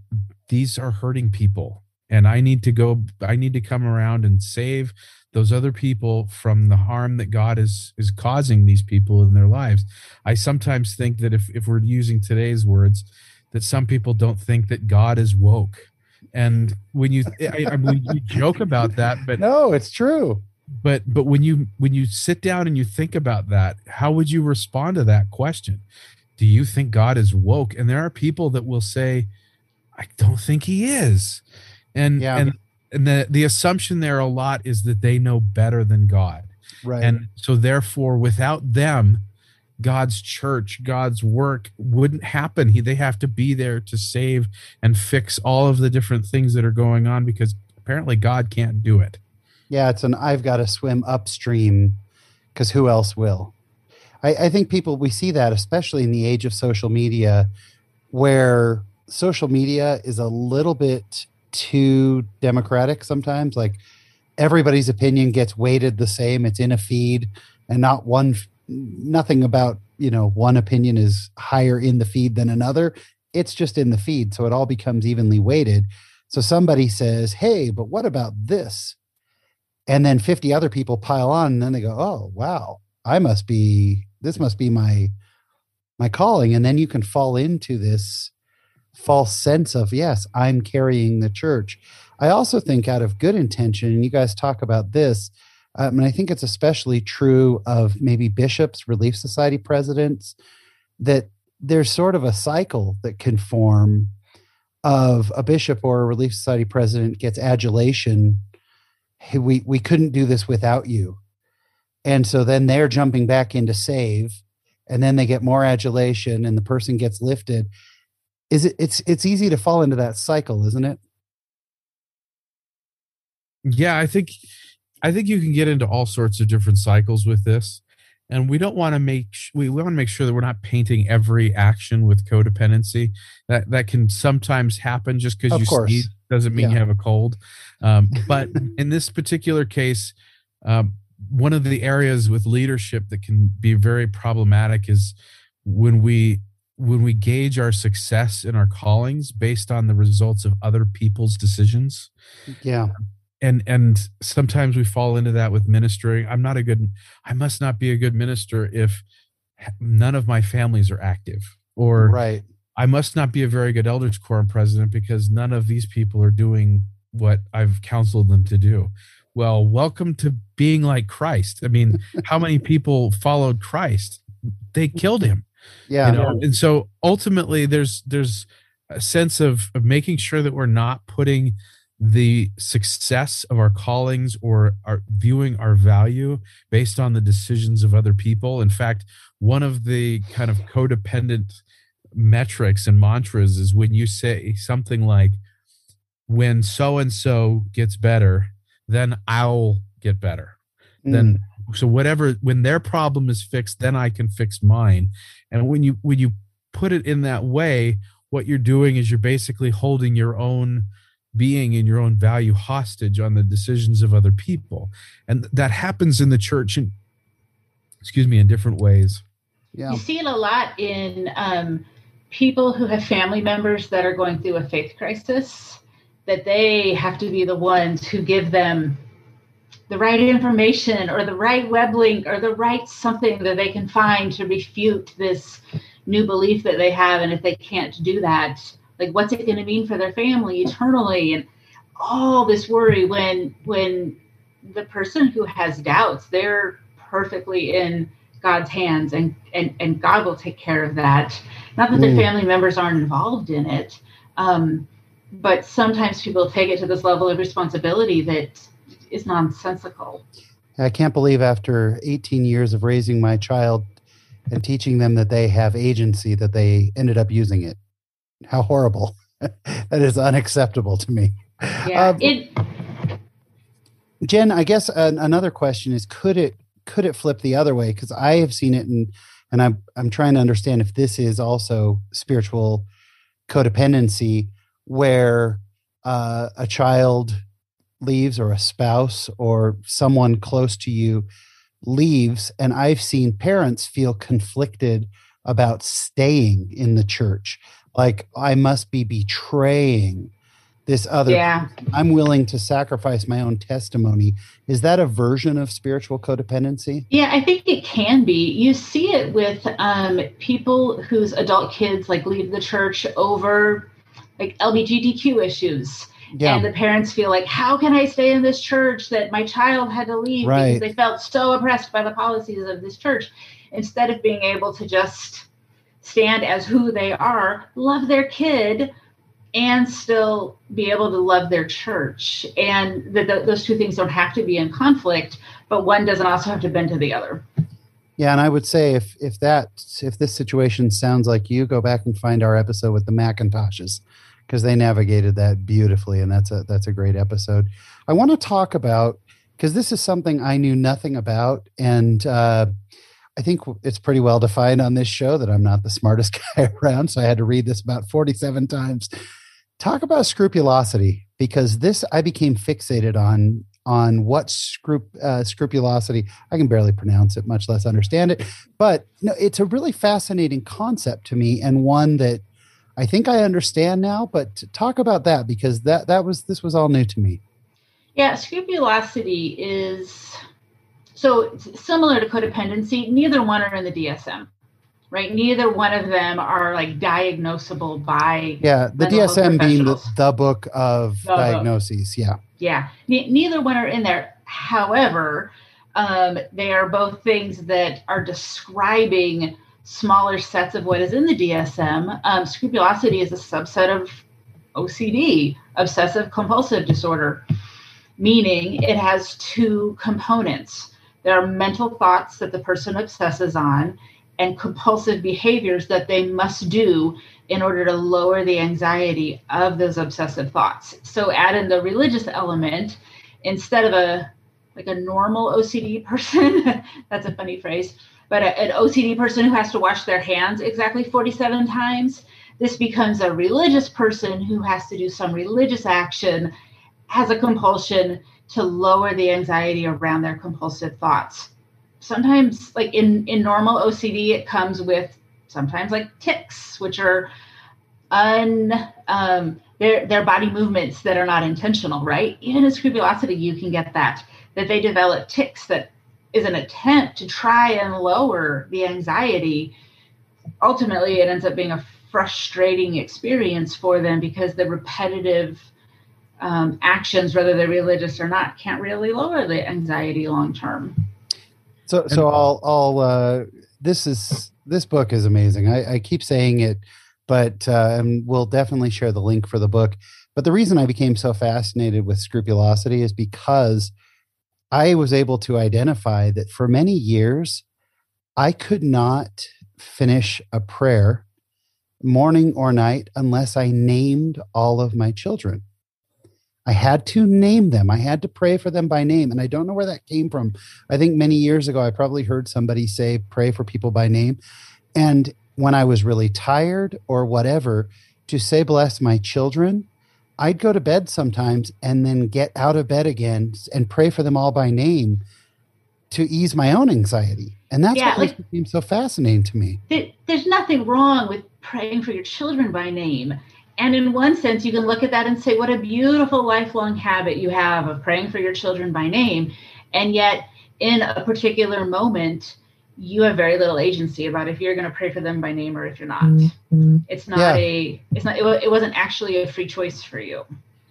S2: these are hurting people. And I need to go, I need to come around and save those other people from the harm that God is is causing these people in their lives. I sometimes think that if if we're using today's words, that some people don't think that God is woke. And when you I, I mean, you joke about that but
S1: no it's true.
S2: But but when you when you sit down and you think about that how would you respond to that question? Do you think god is woke? And there are people that will say i don't think he is. And yeah. and and the the assumption there a lot is that they know better than god
S1: right
S2: and so therefore without them God's church, God's work wouldn't happen. He, they have to be there to save and fix all of the different things that are going on because apparently God can't do it.
S1: Yeah, it's an I've got to swim upstream because who else will? I, I think people, we see that, especially in the age of social media, where social media is a little bit too democratic sometimes. Like everybody's opinion gets weighted the same, it's in a feed and not one nothing about you know one opinion is higher in the feed than another it's just in the feed so it all becomes evenly weighted so somebody says hey but what about this and then 50 other people pile on and then they go oh wow i must be this must be my my calling and then you can fall into this false sense of yes i'm carrying the church i also think out of good intention and you guys talk about this um, and I think it's especially true of maybe bishops, Relief Society presidents, that there's sort of a cycle that can form of a bishop or a Relief Society president gets adulation. Hey, we, we couldn't do this without you. And so then they're jumping back into save, and then they get more adulation, and the person gets lifted. Is it? It's it's easy to fall into that cycle, isn't it?
S2: Yeah, I think I think you can get into all sorts of different cycles with this. And we don't want to make we want to make sure that we're not painting every action with codependency. That that can sometimes happen just because you course. sneeze doesn't mean yeah. you have a cold. Um, but in this particular case, um, one of the areas with leadership that can be very problematic is when we when we gauge our success in our callings based on the results of other people's decisions.
S1: Yeah.
S2: And and sometimes we fall into that with ministering. I'm not a good i must not be a good minister if none of my families are active or
S1: right.
S2: I must not be a very good elders quorum president because none of these people are doing what i've counseled them to do. Well welcome to being like christ. I mean how many people followed christ? They killed him
S1: yeah
S2: you know? and so ultimately there's there's a sense of, of making sure that we're not putting the success of our callings or our viewing our value based on the decisions of other people. In fact, one of the kind of codependent metrics and mantras is when you say something like, when so and so gets better, then I'll get better. Mm. Then so whatever when their problem is fixed, then I can fix mine. And when you when you put it in that way, what you're doing is you're basically holding your own being and your own value hostage on the decisions of other people. And that happens in the church in excuse me in different ways.
S3: Yeah. You see it a lot in um, people who have family members that are going through a faith crisis that they have to be the ones who give them the right information or the right web link or the right something that they can find to refute this new belief that they have. And if they can't do that like what's it going to mean for their family eternally? And all this worry when when the person who has doubts they're perfectly in god's hands and and, and god will take care of that. Not that mm. the family members aren't involved in it um, but sometimes people take it to this level of responsibility that is nonsensical
S1: I can't believe after 18 years of raising my child and teaching them that they have agency that they ended up using it. How horrible. that is unacceptable to me.
S3: Yeah. Um, it
S1: Jen, I guess an, another question is could it could it flip the other way because I have seen it and and I'm I'm trying to understand if this is also spiritual codependency where uh, a child leaves or a spouse or someone close to you leaves and i've seen parents feel conflicted about staying in the church. Like i must be betraying this other
S3: yeah.
S1: i'm willing to sacrifice my own testimony. Is that a version of spiritual codependency?
S3: Yeah i think it can be. You see it with um, people whose adult kids like leave the church over like lgbtq issues yeah. and the parents feel like how can i stay in this church that my child had to leave? Right. because they felt so oppressed by the policies of this church. Instead of being able to just stand as who they are love their kid and still be able to love their church. And that those two things don't have to be in conflict but one doesn't also have to bend to the other.
S1: Yeah and i would say if if that if this situation sounds like you go back and find our episode with the macintoshes because they navigated that beautifully, and that's a that's a great episode. I want to talk about because this is something I knew nothing about, and uh, I think it's pretty well defined on this show that I'm not the smartest guy around, so I had to read this about 47 times. Talk about scrupulosity because this I became fixated on on what scrup- uh, scrupulosity i can barely pronounce it much less understand it but no, it's a really fascinating concept to me and one that I think I understand now, but talk about that because that that was this was all new to me.
S3: Yeah, scrupulosity is so similar to codependency. Neither one are in the DSM, right? Neither one of them are like diagnosable by
S1: yeah. The DSM being the, the book of the diagnoses. Book. Yeah,
S3: yeah. neither one are in there. However, um, they are both things that are describing smaller sets of what is in the DSM. Um, scrupulosity is a subset of OCD, obsessive compulsive disorder, meaning it has two components. There are mental thoughts that the person obsesses on and compulsive behaviors that they must do in order to lower the anxiety of those obsessive thoughts. So add in the religious element instead of a like a normal OCD person, that's a funny phrase, but a, an OCD person who has to wash their hands exactly 47 times, this becomes a religious person who has to do some religious action, has a compulsion to lower the anxiety around their compulsive thoughts. Sometimes, like in, in normal OCD, it comes with sometimes like tics, which are un um, their their body movements that are not intentional, right? Even in scrupulosity, you can get that that they develop tics that is an attempt to try and lower the anxiety, ultimately it ends up being a frustrating experience for them because the repetitive um, actions, whether they're religious or not, can't really lower the anxiety long term.
S1: So, so I'll, I'll, uh, this is, this book is amazing. I, I keep saying it, but, uh, and we'll definitely share the link for the book. But the reason I became so fascinated with scrupulosity is because I was able to identify that for many years, I could not finish a prayer morning or night unless I named all of my children. I had to name them. I had to pray for them by name. And I don't know where that came from. I think many years ago, I probably heard somebody say, pray for people by name. And when I was really tired or whatever, to say, bless my children I'd go to bed sometimes and then get out of bed again and pray for them all by name to ease my own anxiety. And that's yeah, what like, seems so fascinating to me.
S3: There's nothing wrong with praying for your children by name. And in one sense, you can look at that and say, what a beautiful lifelong habit you have of praying for your children by name. And yet, in a particular moment, you have very little agency about if you're going to pray for them by name or if you're not. Mm-hmm. It's not yeah. a, it's not, it, it wasn't actually a free choice for you.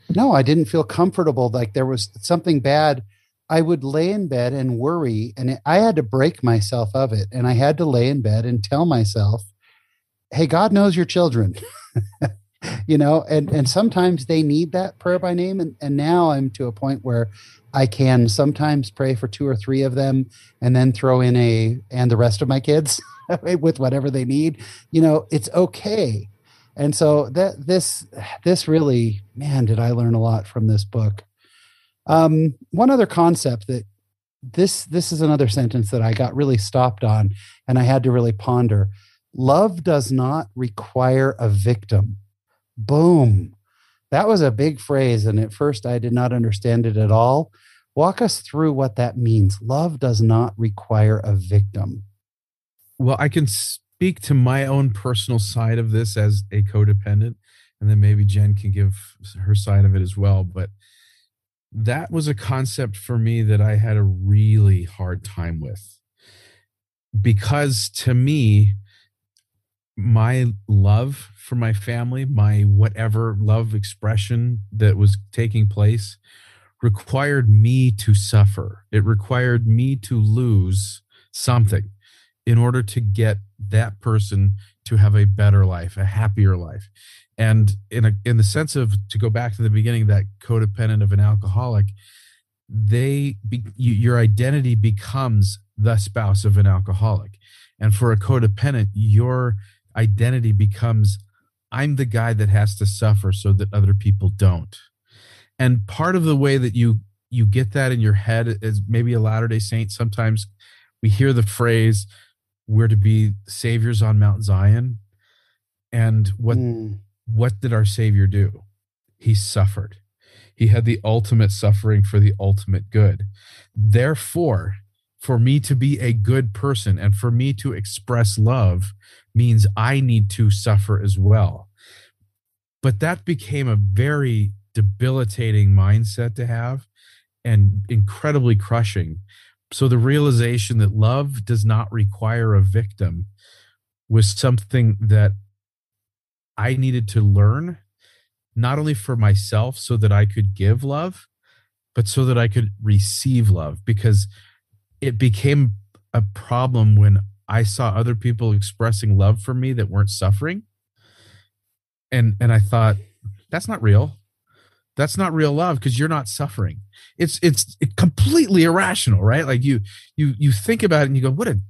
S1: No, I didn't feel comfortable. Like there was something bad. I would lay in bed and worry, and it, I had to break myself of it. And I had to lay in bed and tell myself, hey, God knows your children. you know, and and sometimes they need that prayer by name, and and now I'm to a point where I can sometimes pray for two or three of them, and then throw in a and the rest of my kids with whatever they need. You know, it's okay. And so that this this really, man, did I learn a lot from this book. Um, one other concept that this this is another sentence that I got really stopped on, and I had to really ponder. Love does not require a victim. Boom. That was a big phrase, and at first I did not understand it at all. Walk us through what that means. Love does not require a victim.
S2: Well, I can speak to my own personal side of this as a codependent, and then maybe Jen can give her side of it as well. But that was a concept for me that I had a really hard time with because to me, my love for my family, my whatever love expression that was taking place, required me to suffer. It required me to lose something in order to get that person to have a better life, a happier life. And in a, in the sense of to go back to the beginning, that codependent of an alcoholic, they be, your identity becomes the spouse of an alcoholic, and for a codependent, your identity becomes I'm the guy that has to suffer so that other people don't. And part of the way that you you get that in your head is maybe a Latter Day Saint. Sometimes we hear the phrase, "We're to be saviors on Mount Zion," and what mm what did our Savior do? He suffered. He had the ultimate suffering for the ultimate good. Therefore, for me to be a good person and for me to express love means I need to suffer as well. But that became a very debilitating mindset to have and incredibly crushing. So the realization that love does not require a victim was something that I needed to learn, not only for myself so that I could give love, but so that I could receive love because it became a problem when I saw other people expressing love for me that weren't suffering. And and I thought that's not real. That's not real love because you're not suffering. It's it's completely irrational, right? Like you you you think about it and you go, what a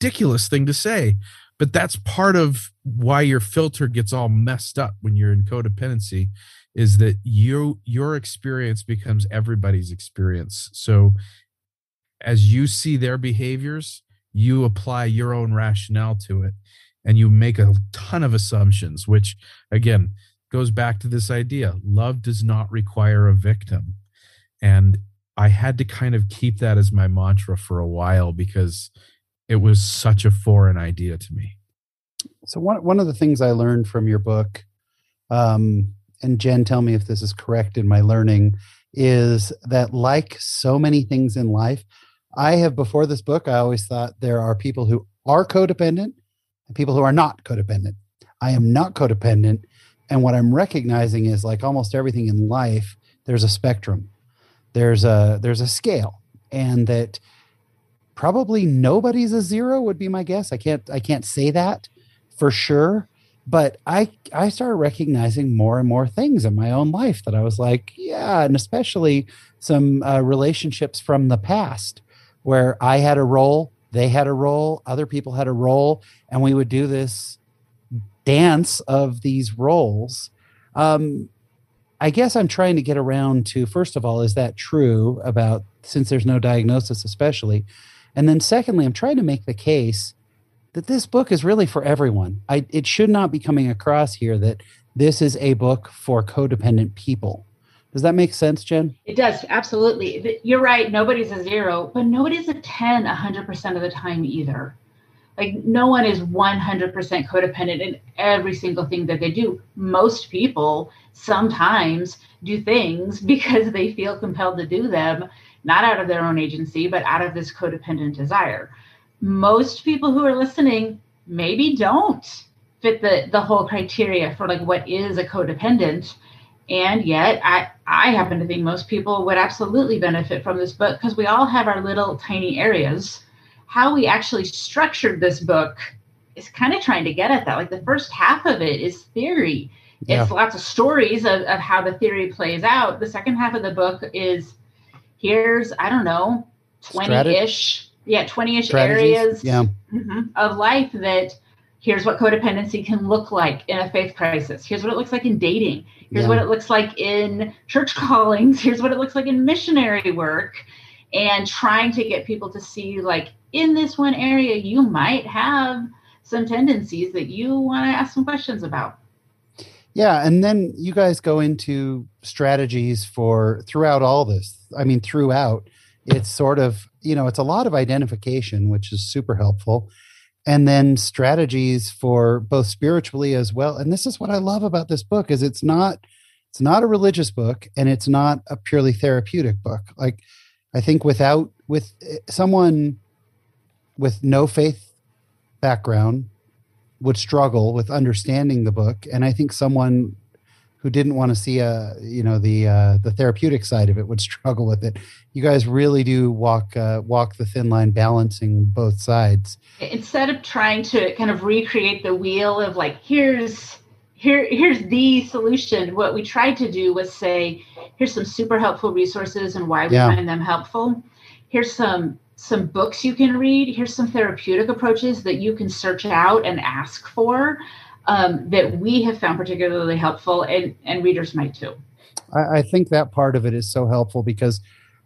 S2: ridiculous thing to say but that's part of why your filter gets all messed up when you're in codependency is that you your experience becomes everybody's experience so as you see their behaviors you apply your own rationale to it and you make a ton of assumptions which again goes back to this idea love does not require a victim and i had to kind of keep that as my mantra for a while because it was such a foreign idea to me.
S1: So one one of the things I learned from your book, um, and Jen, tell me if this is correct in my learning, is that like so many things in life, I have before this book, I always thought there are people who are codependent and people who are not codependent. I am not codependent. And what I'm recognizing is like almost everything in life, there's a spectrum. There's a there's a scale. And that probably nobody's a zero would be my guess. I can't I can't say that for sure, but I I started recognizing more and more things in my own life that I was like, yeah, and especially some uh, relationships from the past where I had a role, they had a role, other people had a role, and we would do this dance of these roles. Um, I guess I'm trying to get around to first of all, is that true about since there's no diagnosis, especially? And then, secondly, I'm trying to make the case that this book is really for everyone. I, it should not be coming across here that this is a book for codependent people. Does that make sense, Jen?
S3: It does, absolutely. You're right. Nobody's a zero, but nobody's a 10 100% of the time either. Like, no one is 100% codependent in every single thing that they do. Most people sometimes do things because they feel compelled to do them not out of their own agency, but out of this codependent desire. Most people who are listening maybe don't fit the, the whole criteria for like what is a codependent. And yet I, I happen to think most people would absolutely benefit from this book because we all have our little tiny areas. How we actually structured this book is kind of trying to get at that. Like the first half of it is theory It's lots of stories of, of how the theory plays out. The second half of the book is here's, I don't know, 20 ish, yeah, 20 ish areas
S1: yeah.
S3: mm-hmm, of life that here's what codependency can look like in a faith crisis. Here's what it looks like in dating. Here's yeah. what it looks like in church callings. Here's what it looks like in missionary work. And trying to get people to see, like, in this one area, you might have some tendencies that you want to ask some questions about.
S1: Yeah, and then you guys go into strategies for throughout all this. I mean, throughout, it's sort of, you know, it's a lot of identification, which is super helpful. And then strategies for both spiritually as well. And this is what I love about this book is it's not it's not a religious book and it's not a purely therapeutic book. Like I think without with eh, someone with no faith background would struggle with understanding the book, and I think someone who didn't want to see a you know the uh, the therapeutic side of it would struggle with it. You guys really do walk uh, walk the thin line, balancing both sides.
S3: Instead of trying to kind of recreate the wheel of like here's here here's the solution, what we tried to do was say here's some super helpful resources and why we yeah. find them helpful. Here's some some books you can read. Here's some therapeutic approaches that you can search out and ask for um, that we have found particularly helpful, and, and readers might too.
S1: I, I think that part of it is so helpful because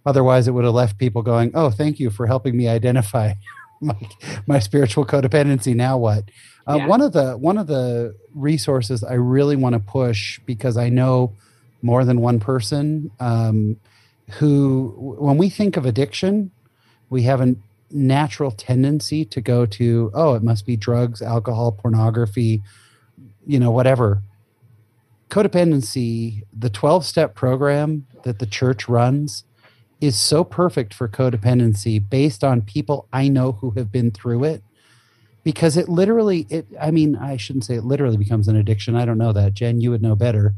S1: otherwise it would have left people going, "Oh, thank you for helping me identify my, my spiritual codependency. Now what?" Uh, yeah. One of the one of the resources I really want to push because I know more than one person um, who, when we think of addiction, we have a natural tendency to go to oh it must be drugs alcohol pornography you know whatever. Codependency the 12 step program that the church runs is so perfect for codependency based on people i know who have been through it because it literally it i mean i shouldn't say it literally becomes an addiction. I don't know that jen you would know better.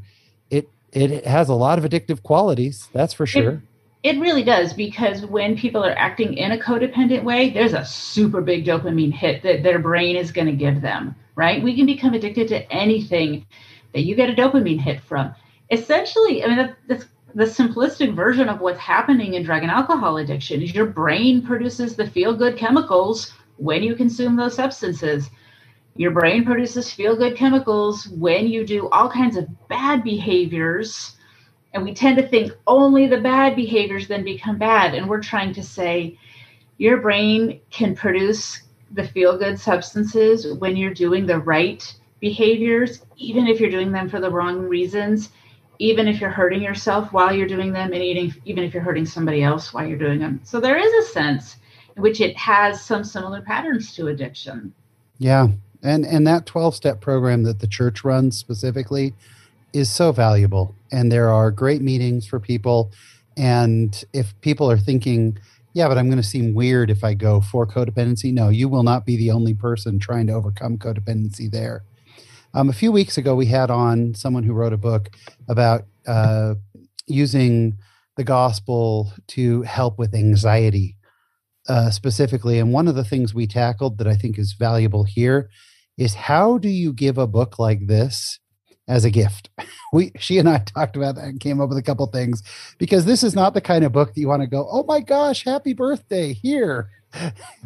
S1: It it has a lot of addictive qualities that's for sure. It,
S3: it really does because when people are acting in a codependent way, there's a super big dopamine hit that their brain is going to give them, right? We can become addicted to anything that you get a dopamine hit from. Essentially, I mean, the simplistic version of what's happening in drug and alcohol addiction is your brain produces the feel good chemicals when you consume those substances. Your brain produces feel good chemicals when you do all kinds of bad behaviors and we tend to think only the bad behaviors then become bad. And we're trying to say your brain can produce the feel good substances when you're doing the right behaviors, even if you're doing them for the wrong reasons, even if you're hurting yourself while you're doing them, and eating, even if you're hurting somebody else while you're doing them. So there is a sense in which it has some similar patterns to addiction.
S1: Yeah. And and that 12 step program that the church runs specifically is so valuable and there are great meetings for people and if people are thinking yeah but i'm going to seem weird if i go for codependency. No you will not be the only person trying to overcome codependency there. Um, a few weeks ago we had on someone who wrote a book about uh, using the gospel to help with anxiety uh, specifically. And one of the things we tackled that i think is valuable here is how do you give a book like this as a gift. We she and I talked about that and came up with a couple things because this is not the kind of book that you want to go, "Oh my gosh, happy birthday, here."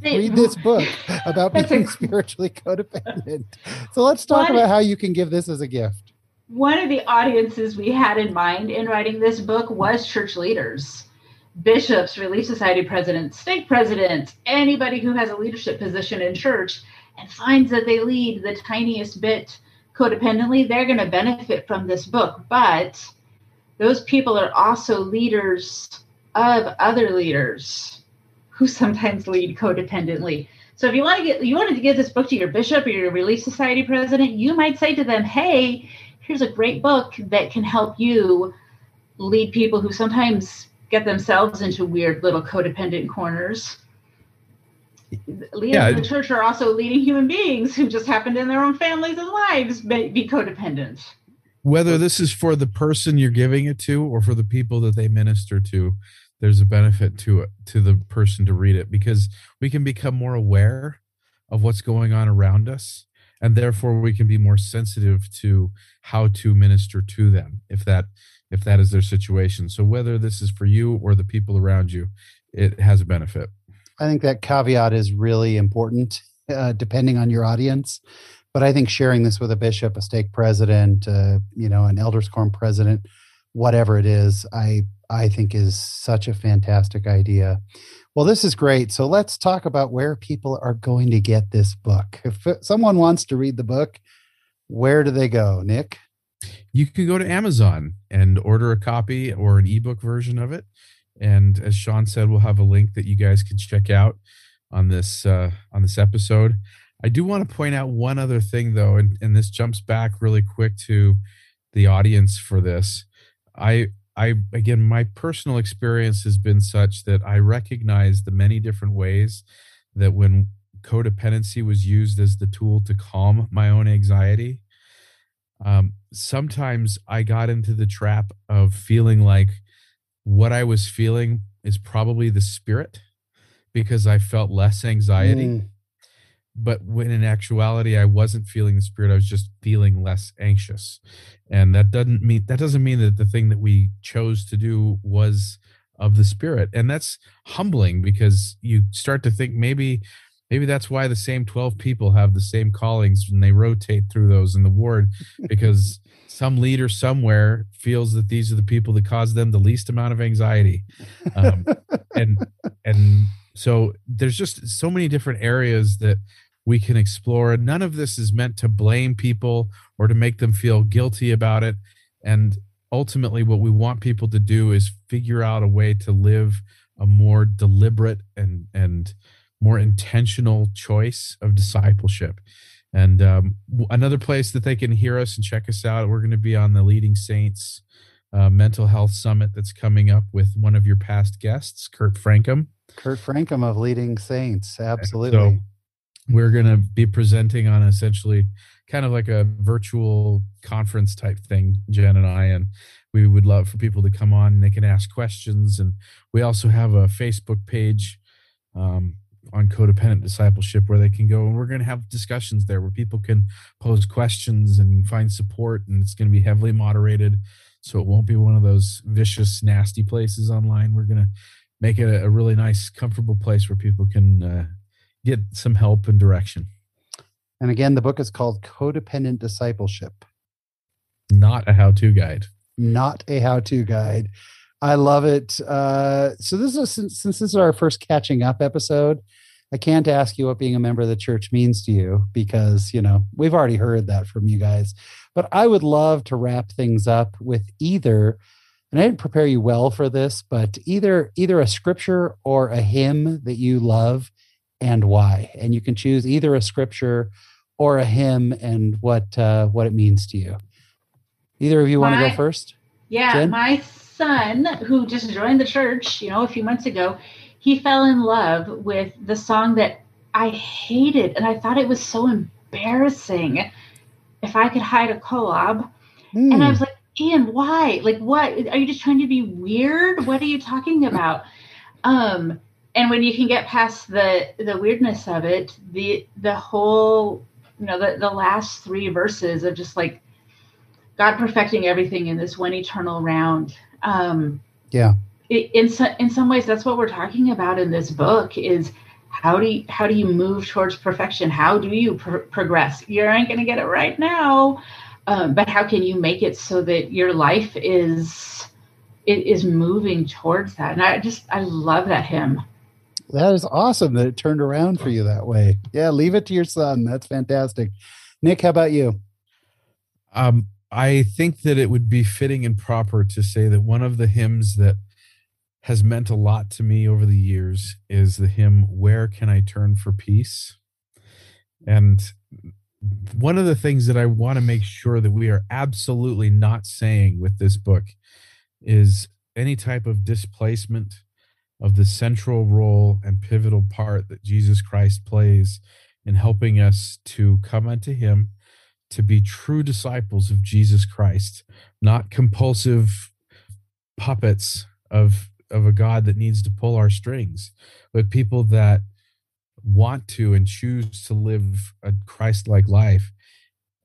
S1: Read this book about being spiritually codependent. So let's talk about how you can give this as a gift.
S3: One of the audiences we had in mind in writing this book was church leaders, bishops, Relief Society presidents, stake presidents, anybody who has a leadership position in church and finds that they lead the tiniest bit codependently, they're going to benefit from this book. But those people are also leaders of other leaders who sometimes lead codependently. So if you want to get you wanted to give this book to your bishop or your relief society president, you might say to them, "Hey, here's a great book that can help you lead people who sometimes get themselves into weird little codependent corners." Leaders yeah. in the church are also leading human beings who just happened in their own families and lives may be codependent.
S2: Whether this is for the person you're giving it to or for the people that they minister to, there's a benefit to it to the person to read it because we can become more aware of what's going on around us and therefore we can be more sensitive to how to minister to them if that if that is their situation so whether this is for you or the people around you it has a benefit
S1: i think that caveat is really important uh, depending on your audience but i think sharing this with a bishop a stake president uh, you know an elders quorum president whatever it is i i think is such a fantastic idea well, this is great. So let's talk about where people are going to get this book. If someone wants to read the book, where do they go, Nick?
S2: You can go to Amazon and order a copy or an ebook version of it. And as Sean said, we'll have a link that you guys can check out on this uh, on this episode. I do want to point out one other thing though, and, and this jumps back really quick to the audience for this. I I again, my personal experience has been such that I recognize the many different ways that when codependency was used as the tool to calm my own anxiety, um, sometimes I got into the trap of feeling like what I was feeling is probably the spirit because I felt less anxiety. Mm. But when in actuality i wasn't feeling the spirit i was just feeling less anxious. And that doesn't mean that doesn't mean that the thing that we chose to do was of the spirit. And that's humbling because you start to think maybe maybe that's why the same 12 people have the same callings and they rotate through those in the ward because some leader somewhere feels that these are the people that cause them the least amount of anxiety um, and and so there's just so many different areas that we can explore. None of this is meant to blame people or to make them feel guilty about it. And ultimately, what we want people to do is figure out a way to live a more deliberate and and more intentional choice of discipleship. And um, another place that they can hear us and check us out, we're going to be on the Leading Saints uh, Mental Health Summit that's coming up with one of your past guests, Kurt Francom.
S1: Kurt Francom of Leading Saints, absolutely. So
S2: we're going to be presenting on essentially kind of like a virtual conference type thing, Jen and I, and we would love for people to come on and they can ask questions. And we also have a Facebook page um, on codependent discipleship where they can go and we're going to have discussions there where people can pose questions and find support. And it's going to be heavily moderated. So it won't be one of those vicious, nasty places online. We're going to make it a, a really nice, comfortable place where people can uh, get some help and direction.
S1: And again, the book is called Codependent Discipleship.
S2: Not a how to guide.
S1: Not a how to guide. I love it. Uh, so, this is since, since this is our first catching up episode, I can't ask you what being a member of the church means to you because, you know, we've already heard that from you guys. But I would love to wrap things up with either and I didn't prepare you well for this, but either either a scripture or a hymn that you love and why. And you can choose either a scripture or a hymn and what uh, what it means to you. Either of you want to go first?
S3: Yeah, Jen? my son who just joined the church, you know, a few months ago, he fell in love with the song that I hated and I thought it was so embarrassing. If I could hie to Kolob. Mm. And I hmm. was like, Ian, why? Like what? Are you just trying to be weird? What are you talking about? Um and when you can get past the the weirdness of it the the whole you know the, the last three verses of just like god perfecting everything in this one eternal round um
S1: yeah
S3: it, in so, in some ways that's what we're talking about in this book is how do you how do you move towards perfection how do you pr- progress you aren't going to get it right now um, but how can you make it so that your life is it is moving towards that and i just i love that hymn
S1: that is awesome that it turned around for you that way. Yeah, leave it to your son. That's fantastic. Nick, how about you?
S2: Um, I think that it would be fitting and proper to say that one of the hymns that has meant a lot to me over the years is the hymn Where Can I Turn for Peace? And one of the things that I want to make sure that we are absolutely not saying with this book is any type of displacement of the central role and pivotal part that Jesus Christ plays in helping us to come unto him to be true disciples of Jesus Christ, not compulsive puppets of of a God that needs to pull our strings, but people that want to and choose to live a Christ like life.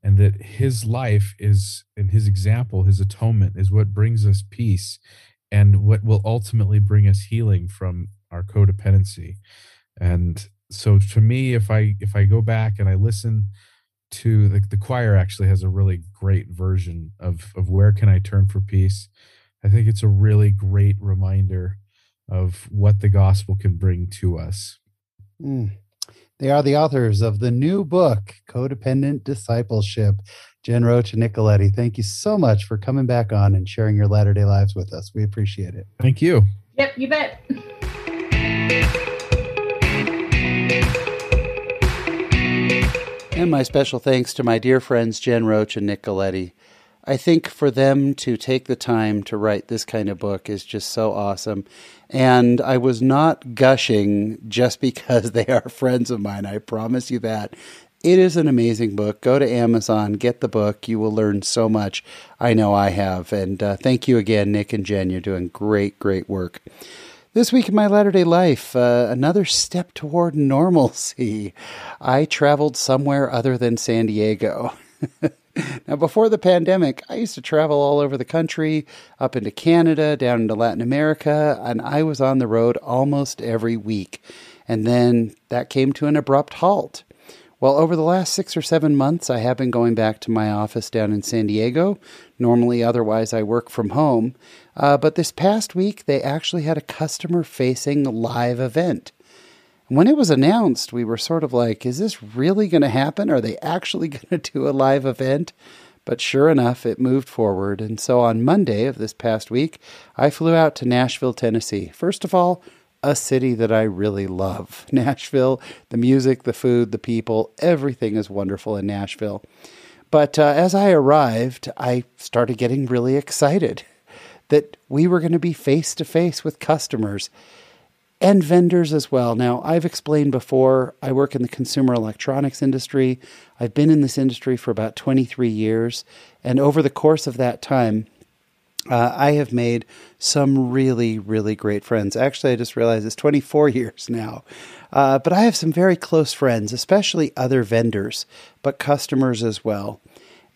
S2: And that his life is, and his example, his atonement is what brings us peace and what will ultimately bring us healing from our codependency. And so to me, if I if I go back and I listen to the, the choir actually has a really great version of of where can I turn for peace. I think it's a really great reminder of what the gospel can bring to us.
S1: Mm. They are the authors of the new book, Codependent Discipleship. Jen Roach and Nick Galieti, thank you so much for coming back on and sharing your latter day lives with us. We appreciate it.
S2: Thank you.
S3: Yep, you bet.
S1: And my special thanks to my dear friends Jen Roach and Nick Galieti. I think for them to take the time to write this kind of book is just so awesome. And I was not gushing just because they are friends of mine. I promise you that. It is an amazing book. Go to Amazon, get the book. You will learn so much. I know I have. And uh, thank you again, Nick and Jen. You're doing great, great work. This week in my latter day life, uh, another step toward normalcy. I traveled somewhere other than San Diego. now, before the pandemic, I used to travel all over the country, up into Canada, down into Latin America, and I was on the road almost every week. And then that came to an abrupt halt. Well, over the last six or seven months, I have been going back to my office down in San Diego. Normally, otherwise, I work from home. Uh, but this past week, they actually had a customer facing live event. When it was announced, we were sort of like, is this really going to happen? Are they actually going to do a live event? But sure enough, it moved forward. And so on Monday of this past week, I flew out to Nashville, Tennessee. First of all, a city that I really love. Nashville, the music, the food, the people, everything is wonderful in Nashville. But uh, as I arrived, I started getting really excited that we were going to be face to face with customers and vendors as well. Now, I've explained before, I work in the consumer electronics industry. I've been in this industry for about 23 years. And over the course of that time, uh, I have made some really, really great friends. Actually, I just realized it's 24 years now. Uh, but I have some very close friends, especially other vendors, but customers as well.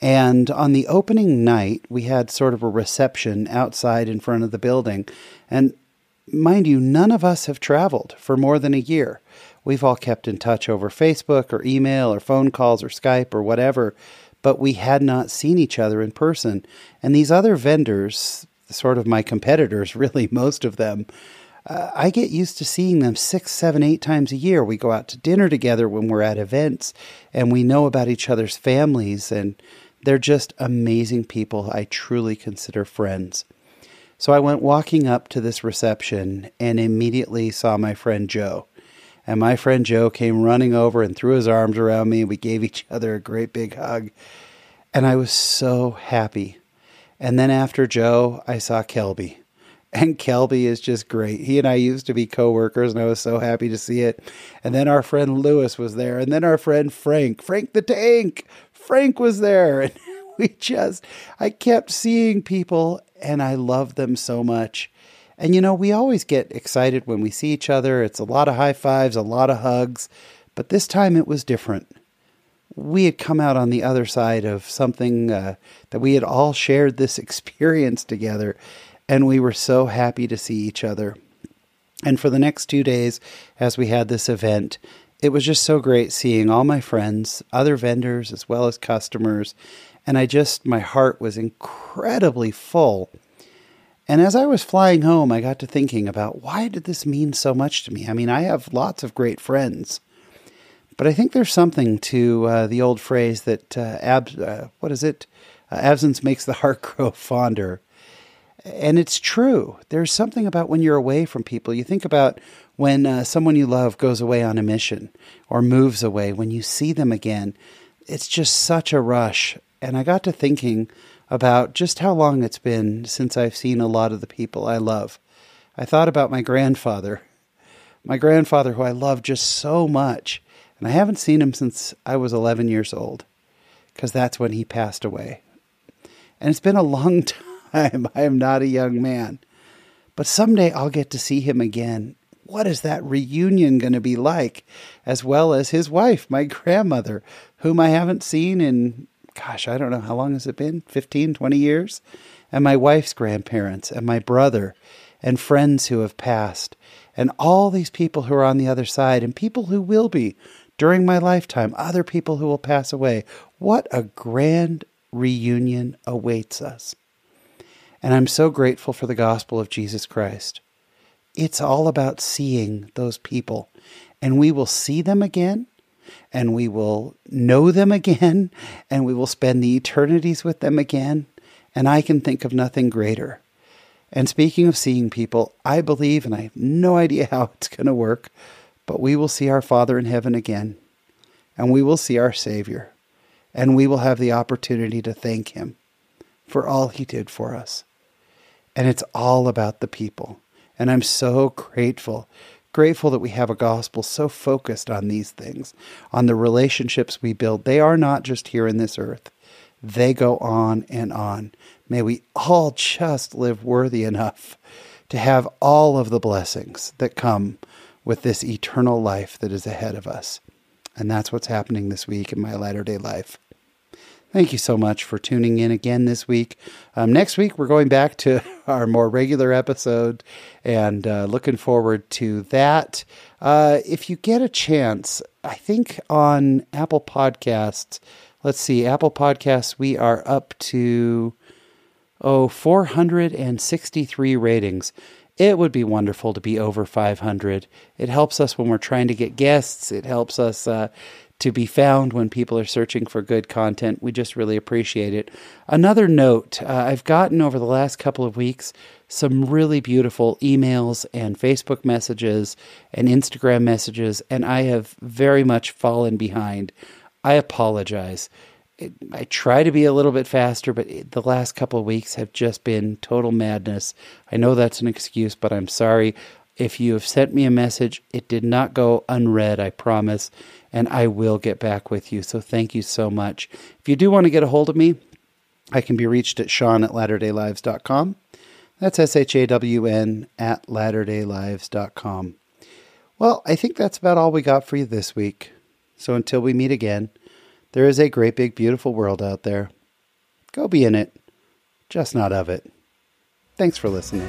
S1: And on the opening night, we had sort of a reception outside in front of the building. And mind you, none of us have traveled for more than a year. We've all kept in touch over Facebook or email or phone calls or Skype or whatever, but we had not seen each other in person. And these other vendors, sort of my competitors, really, most of them, uh, I get used to seeing them six, seven, eight times a year. We go out to dinner together when we're at events and we know about each other's families and they're just amazing people I truly consider friends. So I went walking up to this reception and immediately saw my friend Joe. And my friend Joe came running over and threw his arms around me. and We gave each other a great big hug. And I was so happy. And then after Joe, I saw Kelby. And Kelby is just great. He and I used to be coworkers, and I was so happy to see it. And then our friend Lewis was there, and then our friend Frank, Frank the Tank, Frank was there. And we just, I kept seeing people and I loved them so much. And you know, we always get excited when we see each other. It's a lot of high fives, a lot of hugs. But this time it was different. We had come out on the other side of something uh, that we had all shared this experience together. And we were so happy to see each other. And for the next two days, as we had this event, it was just so great seeing all my friends, other vendors, as well as customers. And I just, my heart was incredibly full. And as I was flying home, I got to thinking about why did this mean so much to me? I mean, I have lots of great friends, but I think there's something to uh, the old phrase that uh, ab- uh, what is it? Uh, absence makes the heart grow fonder. And it's true. There's something about when you're away from people. You think about when uh, someone you love goes away on a mission or moves away, when you see them again, it's just such a rush. And I got to thinking about just how long it's been since I've seen a lot of the people I love. I thought about my grandfather, my grandfather who I love just so much. And I haven't seen him since I was 11 years old because that's when he passed away. And it's been a long time. I am not a young man. But someday I'll get to see him again what is that reunion going to be like? As well as his wife, my grandmother, whom I haven't seen in, gosh, I don't know, how long has it been? 15, 20 years? And my wife's grandparents, and my brother, and friends who have passed, and all these people who are on the other side, and people who will be during my lifetime, other people who will pass away. What a grand reunion awaits us. And I'm so grateful for the gospel of Jesus Christ. It's all about seeing those people, and we will see them again, and we will know them again, and we will spend the eternities with them again. And I can think of nothing greater. And speaking of seeing people, I believe, and I have no idea how it's going to work, but we will see our Father in heaven again, and we will see our Savior, and we will have the opportunity to thank Him for all He did for us. And it's all about the people. And I'm so grateful, grateful that we have a gospel so focused on these things, on the relationships we build. They are not just here in this earth, they go on and on. May we all just live worthy enough to have all of the blessings that come with this eternal life that is ahead of us. And that's what's happening this week in my latter day life. Thank you so much for tuning in again this week. Um, next week, we're going back to our more regular episode and uh, looking forward to that. Uh, if you get a chance, I think on Apple Podcasts, let's see, Apple Podcasts, we are up to, oh, 463 ratings. It would be wonderful to be over 500. It helps us when we're trying to get guests. It helps us uh, to be found when people are searching for good content. We just really appreciate it. Another note uh, I've gotten over the last couple of weeks some really beautiful emails and Facebook messages and Instagram messages, and I have very much fallen behind. I apologize. I try to be a little bit faster, but the last couple of weeks have just been total madness. I know that's an excuse, but I'm sorry. If you have sent me a message, it did not go unread, I promise and I will get back with you. So thank you so much. If you do want to get a hold of me, I can be reached at Sean at latterdaylives.com. That's S H A W N at latterdaylives.com. Well, I think that's about all we got for you this week. So until we meet again, there is a great big beautiful world out there. Go be in it, just not of it. Thanks for listening.